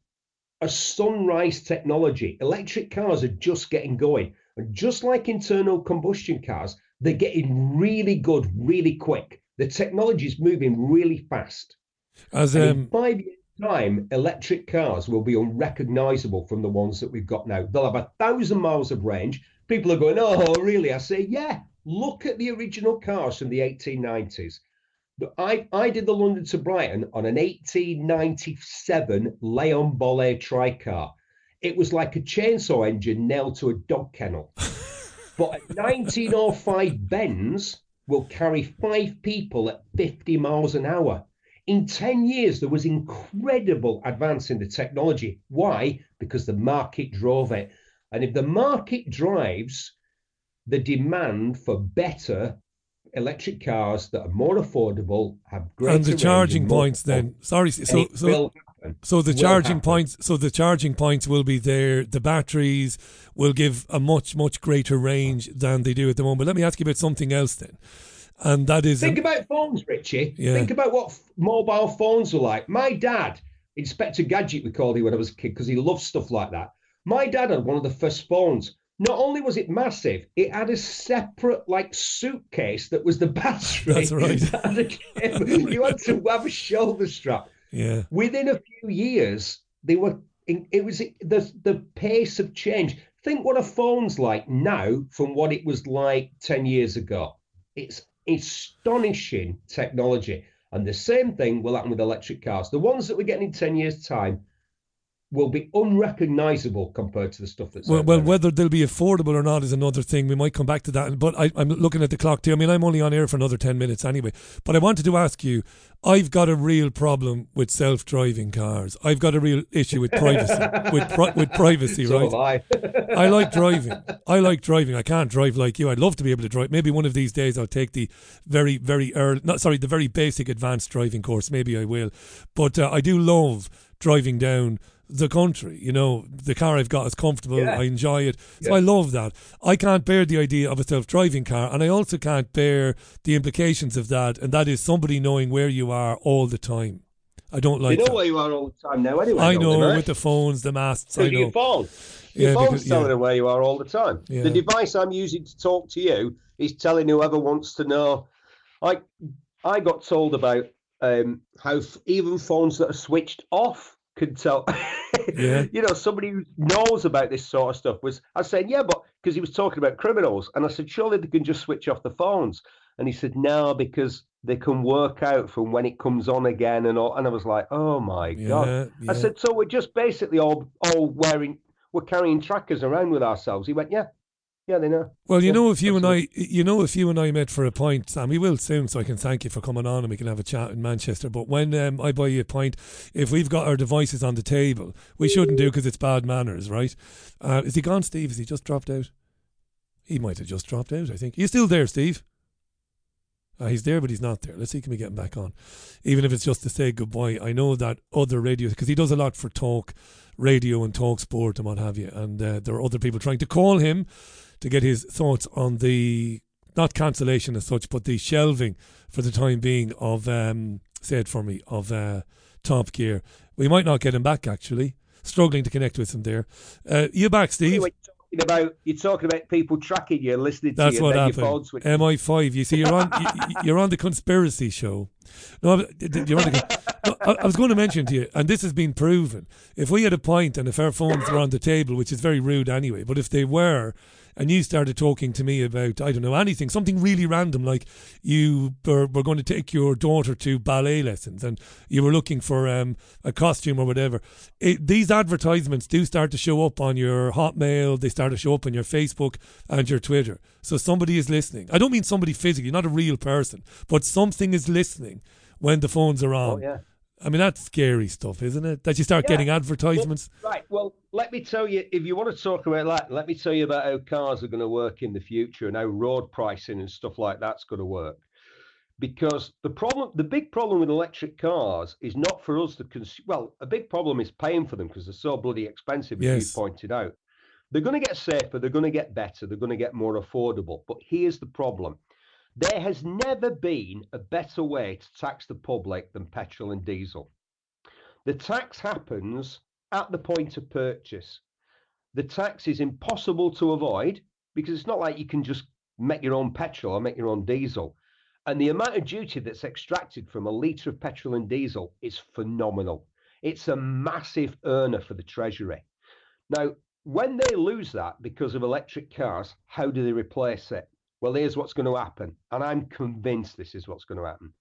a sunrise technology. Electric cars are just getting going. And just like internal combustion cars, they're getting really good, really quick. The technology is moving really fast.
As
And in
um,
five years' time, electric cars will be unrecognizable from the ones that we've got now. They'll have a thousand miles of range. People are going, oh, really? I say, yeah, look at the original cars from the 1890s. But I, I did the London to Brighton on an 1897 Léon Bollée tricar. It was like a chainsaw engine nailed to a dog kennel. [laughs] but a 1905 Benz will carry five people at 50 miles an hour. In 10 years, there was incredible advance in the technology. Why? Because the market drove it. And if the market drives the demand for better electric cars that are more affordable, have greater
and the charging points then. Sorry, so so
will
so the charging
happen.
points so the charging points will be there. The batteries will give a much much greater range than they do at the moment. But let me ask you about something else then, and that is
Think about phones, Richie.
Yeah.
Think about what f- mobile phones were like. My dad, Inspector Gadget, we called him when I was a kid because he loved stuff like that. My dad had one of the first phones. Not only was it massive, it had a separate like suitcase that was the [laughs] battery.
That's right. [laughs]
you had to have a shoulder strap.
yeah.
Within a few years, they were. It was the the pace of change. Think what a phone's like now from what it was like ten years ago. It's astonishing technology, and the same thing will happen with electric cars. The ones that we're getting in ten years' time will be unrecognizable compared to the stuff that's
Well, well, whether they'll be affordable or not is another thing. We might come back to that. But I, I'm looking at the clock too. I mean, I'm only on air for another 10 minutes anyway. But I wanted to ask you I've got a real problem with self driving cars. I've got a real issue with privacy. with, pri- with privacy, [laughs]
So
right?
I.
I like driving. I like driving. I can't drive like you. I'd love to be able to drive. Maybe one of these days I'll take the very, very early, not sorry, the very basic advanced driving course. Maybe I will. But uh, I do love driving down the country. You know, the car I've got is comfortable.
Yeah.
I enjoy it. So
Yeah.
I love that. I can't bear the idea of a self driving car. And I also can't bear the implications of that. And that is somebody knowing where you are all the time. I don't like you
know
that.
where you are all the time now, anyway.
I know with the phones, the masts. I know.
your phone. Your
Yeah,
phone's
because-
telling
yeah.
where you are all the time.
Yeah.
The device I'm using to talk to you is telling whoever wants to know. I I got told about um, how f- even phones that are switched off could tell.
Yeah. [laughs]
you know, somebody who knows about this sort of stuff was. I said, yeah, but because he was talking about criminals, and I said, surely they can just switch off the phones. And he said, no, because they can work out from when it comes on again and all. And I was like, oh my god.
Yeah, yeah.
I said, so we're just basically all all wearing, we're carrying trackers around with ourselves. He went, yeah, yeah, they know.
Well, you
Yeah,
know, if you and I, you know, if you and I met for a pint, Sam, we will soon, so I can thank you for coming on and we can have a chat in Manchester. But when um, I buy you a pint, if we've got our devices on the table, we shouldn't do because it's bad manners, right? Uh, is he gone, Steve? Has he just dropped out? He might have just dropped out, I think. You still there, Steve? Uh, he's there, but he's not there. Let's see, can we can get him back on? Even if it's just to say goodbye. I know that other radio, because he does a lot for talk radio and talk sport and what have you. And uh, there are other people trying to call him to get his thoughts on the, not cancellation as such, but the shelving for the time being of, um, say it for me, of uh, Top Gear. We might not get him back, actually. Struggling to connect with him there. Uh, you back, Steve?
Anyway, talking about you're talking about people tracking you, listening to
That's
you,
what
and then
happened.
switches.
MI5. You see, you're on. you, you're on the conspiracy show. No, you're on the. No, I, I was going to mention to you, and this has been proven. If we had a pint and if our phones were on the table, which is very rude anyway, but if they were, and you started talking to me about I don't know anything, something really random, like you were, were going to take your daughter to ballet lessons, and you were looking for um, a costume or whatever. It, these advertisements do start to show up on your Hotmail. They start to show up on your Facebook and your Twitter. So somebody is listening. I don't mean somebody physically, not a real person, but something is listening when the phones are on.
Oh, yeah.
I mean, that's scary stuff, isn't it? That you start
Yeah.
getting advertisements.
Well, right. Well, let me tell you, if you want to talk about that, let me tell you about how cars are going to work in the future and how road pricing and stuff like that's going to work. Because the problem, the big problem with electric cars is not for us to consume. Well, a big problem is paying for them because they're so bloody expensive, as
Yes.
you pointed out. They're going to get safer, they're going to get better, they're going to get more affordable. But here's the problem there has never been a better way to tax the public than petrol and diesel. The tax happens at the point of purchase. The tax is impossible to avoid because it's not like you can just make your own petrol or make your own diesel. And the amount of duty that's extracted from a litre of petrol and diesel is phenomenal. It's a massive earner for the Treasury. Now, when they lose that because of electric cars, how do they replace it? Well, here's what's going to happen. And I'm convinced this is what's going to happen.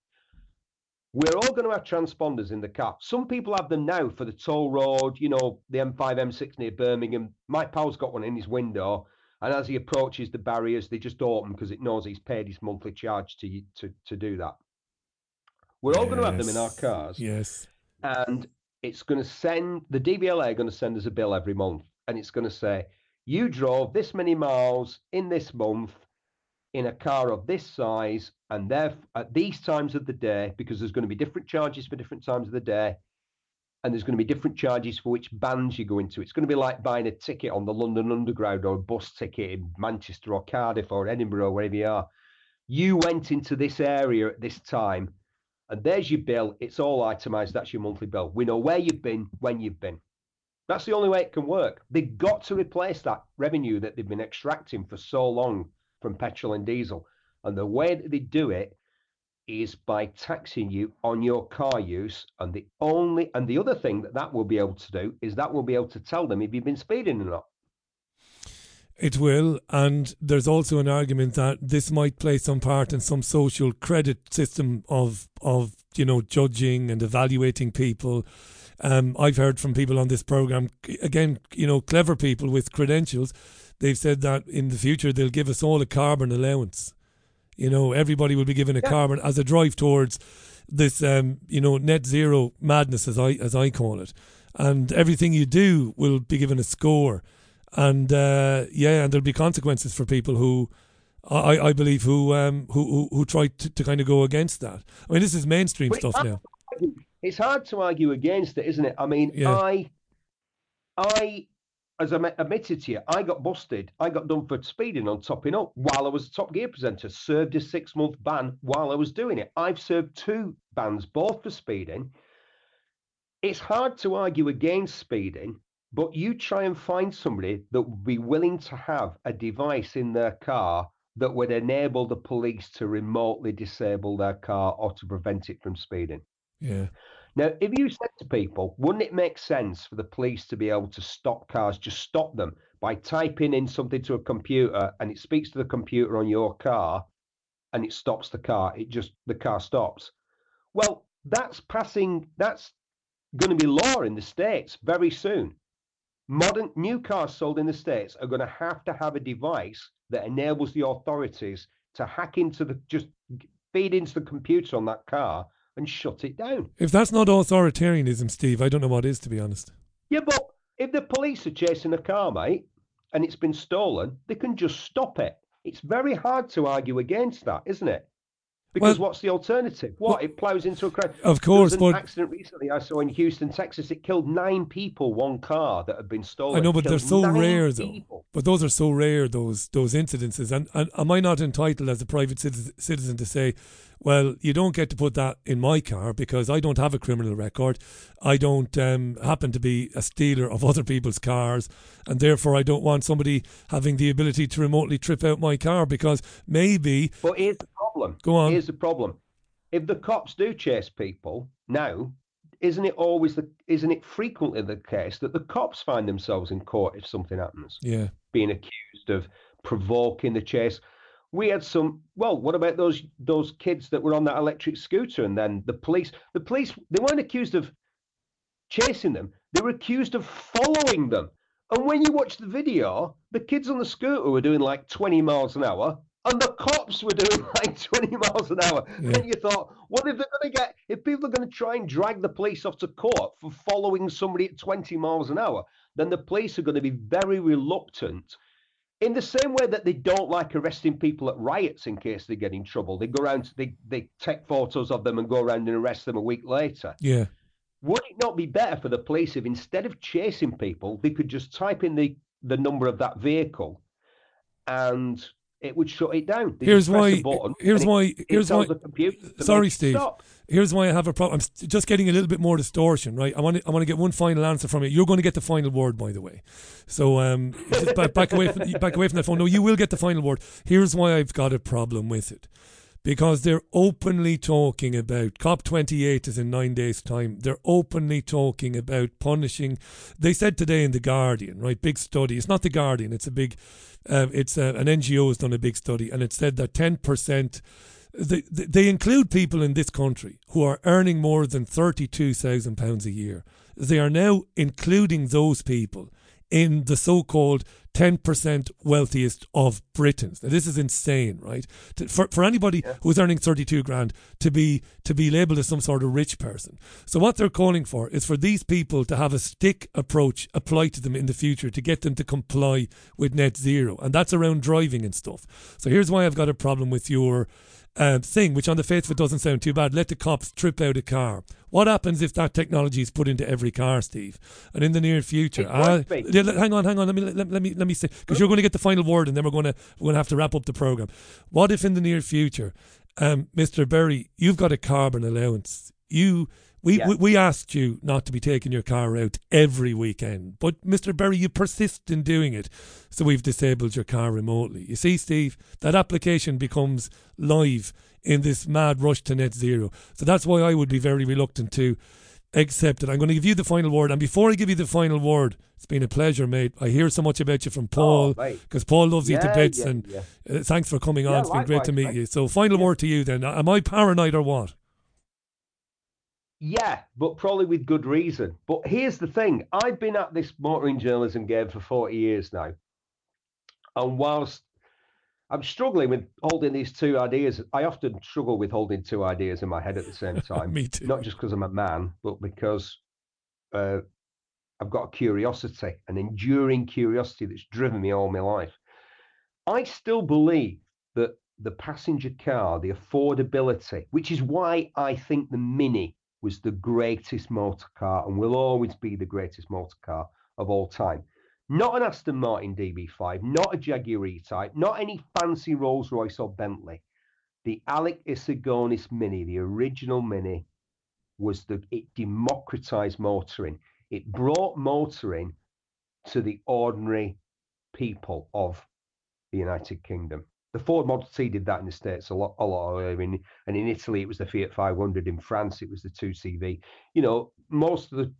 We're all going to have transponders in the car. Some people have them now for the toll road, you know, the M5, M6 near Birmingham. My pal's got one in his window. And as he approaches the barriers, they just open because it knows he's paid his monthly charge to, to, to do that. We're all going to have them in our cars
Yes.
and it's going to send the DVLA are going to send us a bill every month, and it's going to say you drove this many miles in this month in a car of this size, and there at these times of the day, because there's going to be different charges for different times of the day, and there's going to be different charges for which bands you go into. It's going to be like buying a ticket on the London Underground or a bus ticket in Manchester or Cardiff or Edinburgh, or wherever you are. You went into this area at this time and there's your bill. It's all itemized. That's your monthly bill. We know where you've been, when you've been. That's the only way it can work. They've got to replace that revenue that they've been extracting for so long from petrol and diesel. And the way that they do it is by taxing you on your car use. And the only and the other thing that that will be able to do is that will be able to tell them if you've been speeding or not.
It will, and there's also an argument that this might play some part in some social credit system of of you know judging and evaluating people. Um, I've heard from people on this program again, you know, clever people with credentials. They've said that in the future they'll give us all a carbon allowance. You know, everybody will be given a
Yeah.
carbon as a drive towards this, um, you know, net zero madness, as I as I call it. And everything you do will be given a score and uh, yeah, and there'll be consequences for people who, I, I believe, who um who who, who try to, to kind of go against that. I mean, this is mainstream stuff now.
It's hard to argue against it, isn't it? I mean,
Yeah.
I, I, as I admitted to you, I got busted. I got done for speeding on topping up while I was a Top Gear presenter. Served a six month ban while I was doing it. I've served two bans, both for speeding. It's hard to argue against speeding, but you try and find somebody that would be willing to have a device in their car that would enable the police to remotely disable their car or to prevent it from speeding.
Yeah,
Now, if you said to people, wouldn't it make sense for the police to be able to stop cars, just stop them by typing in something to a computer and it speaks to the computer on your car and it stops the car? It just, the car stops. Well, that's passing, that's going to be law in the States very soon. Modern new cars sold in the States are going to have to have a device that enables the authorities to hack into the, just feed into the computer on that car and shut it down.
if that's not authoritarianism, Steve, I don't know what is. To be honest,
Yeah, but if the police are chasing a car, mate, and it's been stolen, they can just stop it. It's very hard to argue against that, isn't it? Because
Well-
what's the alternative? What it plows into a crowd.
Of course,
there was an
but-
accident recently I saw in Houston, Texas. It killed nine people, one car that had been stolen.
I know, but they're so rare, though.
people.
But those are so rare, those those incidences. And, and am I not entitled as a private citizen to say, well, you don't get to put that in my car because I don't have a criminal record. I don't um, happen to be a stealer of [laughs] other people's cars, and therefore I don't want somebody having the ability to remotely trip out my car because maybe
But here's the problem.
Go on.
Here's the problem. If the cops do chase people now, isn't it always the isn't it frequently the case that the cops find themselves in court if something happens,
yeah,
being accused of provoking the chase? We had some. Well, what about those those kids that were on that electric scooter and then the police? The police they weren't accused of chasing them. They were accused of following them. And when you watch the video, the kids on the scooter were doing like 20 miles an hour, and the cops were doing [laughs] like 20 miles an hour.
Yeah.
And you thought, what if they're going to get, if people are going to try and drag the police off to court for following somebody at 20 miles an hour, then the police are going to be very reluctant. In the same way that they don't like arresting people at riots in case they get in trouble, they go around, they, they take photos of them and go around and arrest them a week later.
yeah.
Would it not be better for the police if instead of chasing people, they could just type in the, the number of that vehicle and it would shut it down? They
Here's why. Here's why.
it
Here's why.
the computer to
Sorry, Steve.
stop.
Here's why I have a problem. I'm just getting a little bit more distortion, right? I want to. I want to get one final answer from you. You're going to get the final word, by the way. So um, back, back away from back away from that phone. No, you will get the final word. Here's why I've got a problem with it. Because they're openly talking about COP28 is in nine days' time. They're openly talking about punishing. They said today in the Guardian, right? Big study. It's not the Guardian. It's a big. Um, it's uh, an NGO has done a big study, and it said that ten percent they, they include people in this country who are earning more than thirty-two thousand pounds a year. They are now including those people in the so-called ten percent wealthiest of Britons. Now, this is insane, right? To, for for anybody who's earning thirty-two grand to be to be labelled as some sort of rich person. So what they're calling for is for these people to have a stick approach applied to them in the future to get them to comply with net zero, and that's around driving and stuff. So here's why I've got a problem with your um, thing, which on the face of it doesn't sound too bad. Let the cops trip out a car. What happens if that technology is put into every car, Steve? And in the near future,
It would be.
yeah, hang on, hang on. Let me let, let me let me say because you're going to get the final word, and then we're going to we're going to have to wrap up the program. What if in the near future, um, Mr. Berry, you've got a carbon allowance? You we,
Yeah.
we we asked you not to be taking your car out every weekend, but Mr. Berry, you persist in doing it, so we've disabled your car remotely. You see, Steve, that application becomes live in this mad rush to net zero. So that's why I would be very reluctant to accept it. I'm going to give you the final word, and before I give you the final word, it's been a pleasure, mate. I hear so much about you from Paul
Oh,
because Paul loves you to bits,
yeah,
and
yeah.
uh, thanks for coming on. It's been great to meet you. So, final word to you then. Am I paranoid or what?
Yeah, but probably with good reason. But here's the thing I've been at this motoring journalism game for 40 years now. And whilst I'm struggling with holding these two ideas, I often struggle with holding two ideas in my head at the same [laughs] time.
Me too.
Not just because I'm a man, but because uh, I've got a curiosity, an enduring curiosity that's driven me all my life. I still believe that the passenger car, the affordability, which is why I think the Mini was the greatest motor car and will always be the greatest motor car of all time. Not an Aston Martin DB5, not a Jaguar E-Type, not any fancy Rolls Royce or Bentley. The Alec Issigonis Mini, the original Mini, was the it democratized motoring. It brought motoring to the ordinary people of the United Kingdom. The Ford Model T did that in the States a lot, a lot earlier. In, and in Italy, it was the Fiat 500. In France, it was the 2CV. You know, most of the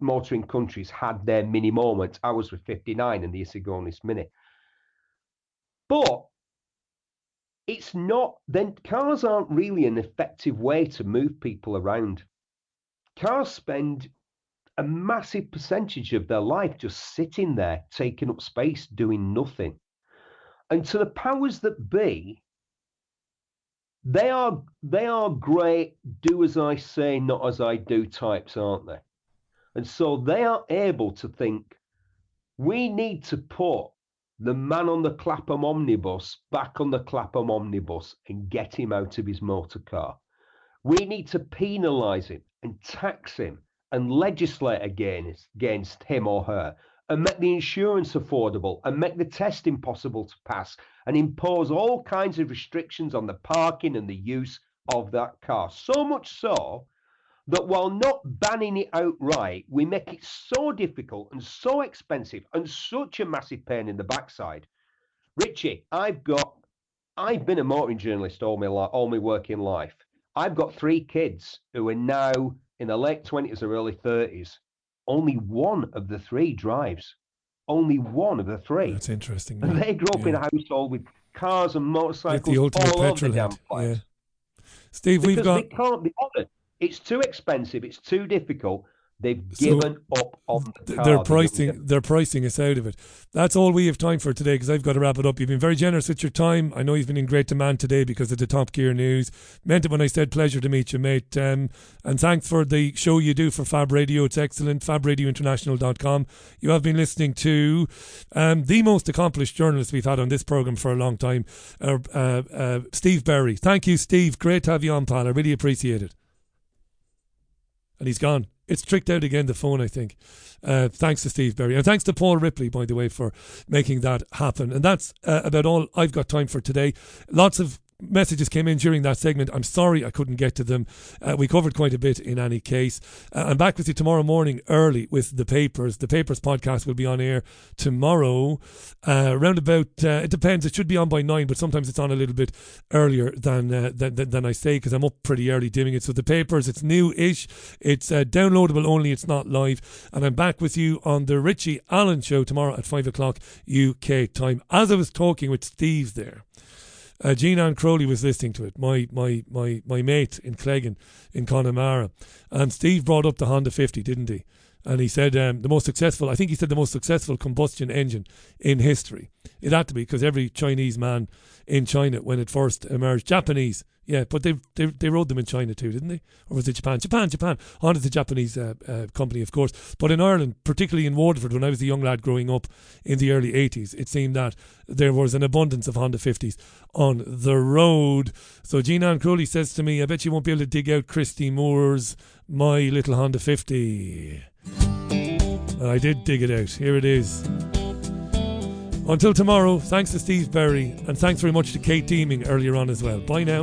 motoring countries had their mini moments. I was with 59 and the Issigonis Mini. But it's not, then cars aren't really an effective way to move people around. Cars spend a massive percentage of their life just sitting there, taking up space, doing nothing. And to the powers that be, they are they are great do as I say, not as I do types, aren't they? And so they are able to think we need to put the man on the Clapham omnibus back on the Clapham omnibus and get him out of his motor car. We need to penalise him and tax him and legislate against, against him or her and make the insurance affordable and make the test impossible to pass and impose all kinds of restrictions on the parking and the use of that car. So much so that while not banning it outright, we make it so difficult and so expensive and such a massive pain in the backside. Richie, I've got, I've been a motoring journalist all my all my working life. I've got three kids who are now in the late twenties or early thirties. Only one of the three drives. Only one of the three.
That's interesting.
And they grew up
yeah.
in a household with cars and motorcycles all over the damn place.
Yeah. Steve,
Because
we've got
they can't be bothered. It's too expensive. It's too difficult. They've
So,
given up on the
Th-
car.
they're pricing
don't
pricing us out of it. That's all we have time for today because I've got to wrap it up. You've been very generous with your time. I know you've been in great demand today because of the Top Gear news. Meant it when I said pleasure to meet you, mate. Um, and thanks for the show you do for Fab Radio. It's excellent. FabRadioInternational.com. You have been listening to um, the most accomplished journalist we've had on this program for a long time, uh, uh, uh, Steve Berry. Thank you, Steve. Great to have you on, pal. I really appreciate it. And he's gone. It's tricked out again, the phone, I think. Uh, thanks to Steve Berry. And thanks to Paul Ripley, by the way, for making that happen. And that's uh, about all I've got time for today. Lots of messages came in during that segment. I'm sorry I couldn't get to them. Uh, we covered quite a bit in any case. Uh, I'm back with you tomorrow morning early with the papers. The papers podcast will be on air tomorrow. Uh, around about, uh, it depends. It should be on by nine, but sometimes it's on a little bit earlier than uh, than, than, I say because I'm up pretty early doing it. So the papers, it's new-ish. It's uh, downloadable only. It's not live. And I'm back with you on the Richie Allen show tomorrow at five o'clock UK time. As I was talking with Steve there. Uh, Jean Crowley was listening to it, my my my my mate in Cleggan in Connemara, and Steve brought up the Honda 50, didn't he? And he said um, the most successful, I think he said the most successful combustion engine in history. It had to be because every Chinese man in China when it first emerged, Japanese, yeah, but they they they rode them in China too, didn't they? Or was it Japan? Japan, Japan. Honda's a Japanese uh, uh, company, of course, but in Ireland, particularly in Waterford, when I was a young lad growing up in the early '80s, it seemed that there was an abundance of Honda 50s on the road. So Jean Ann Crowley says to me, "I bet you won't be able to dig out Christy Moore's My Little Honda 50." And I did dig it out. Here it is. Until tomorrow, thanks to Steve Berry, and thanks very much to Kate Deeming earlier on as well. Bye now.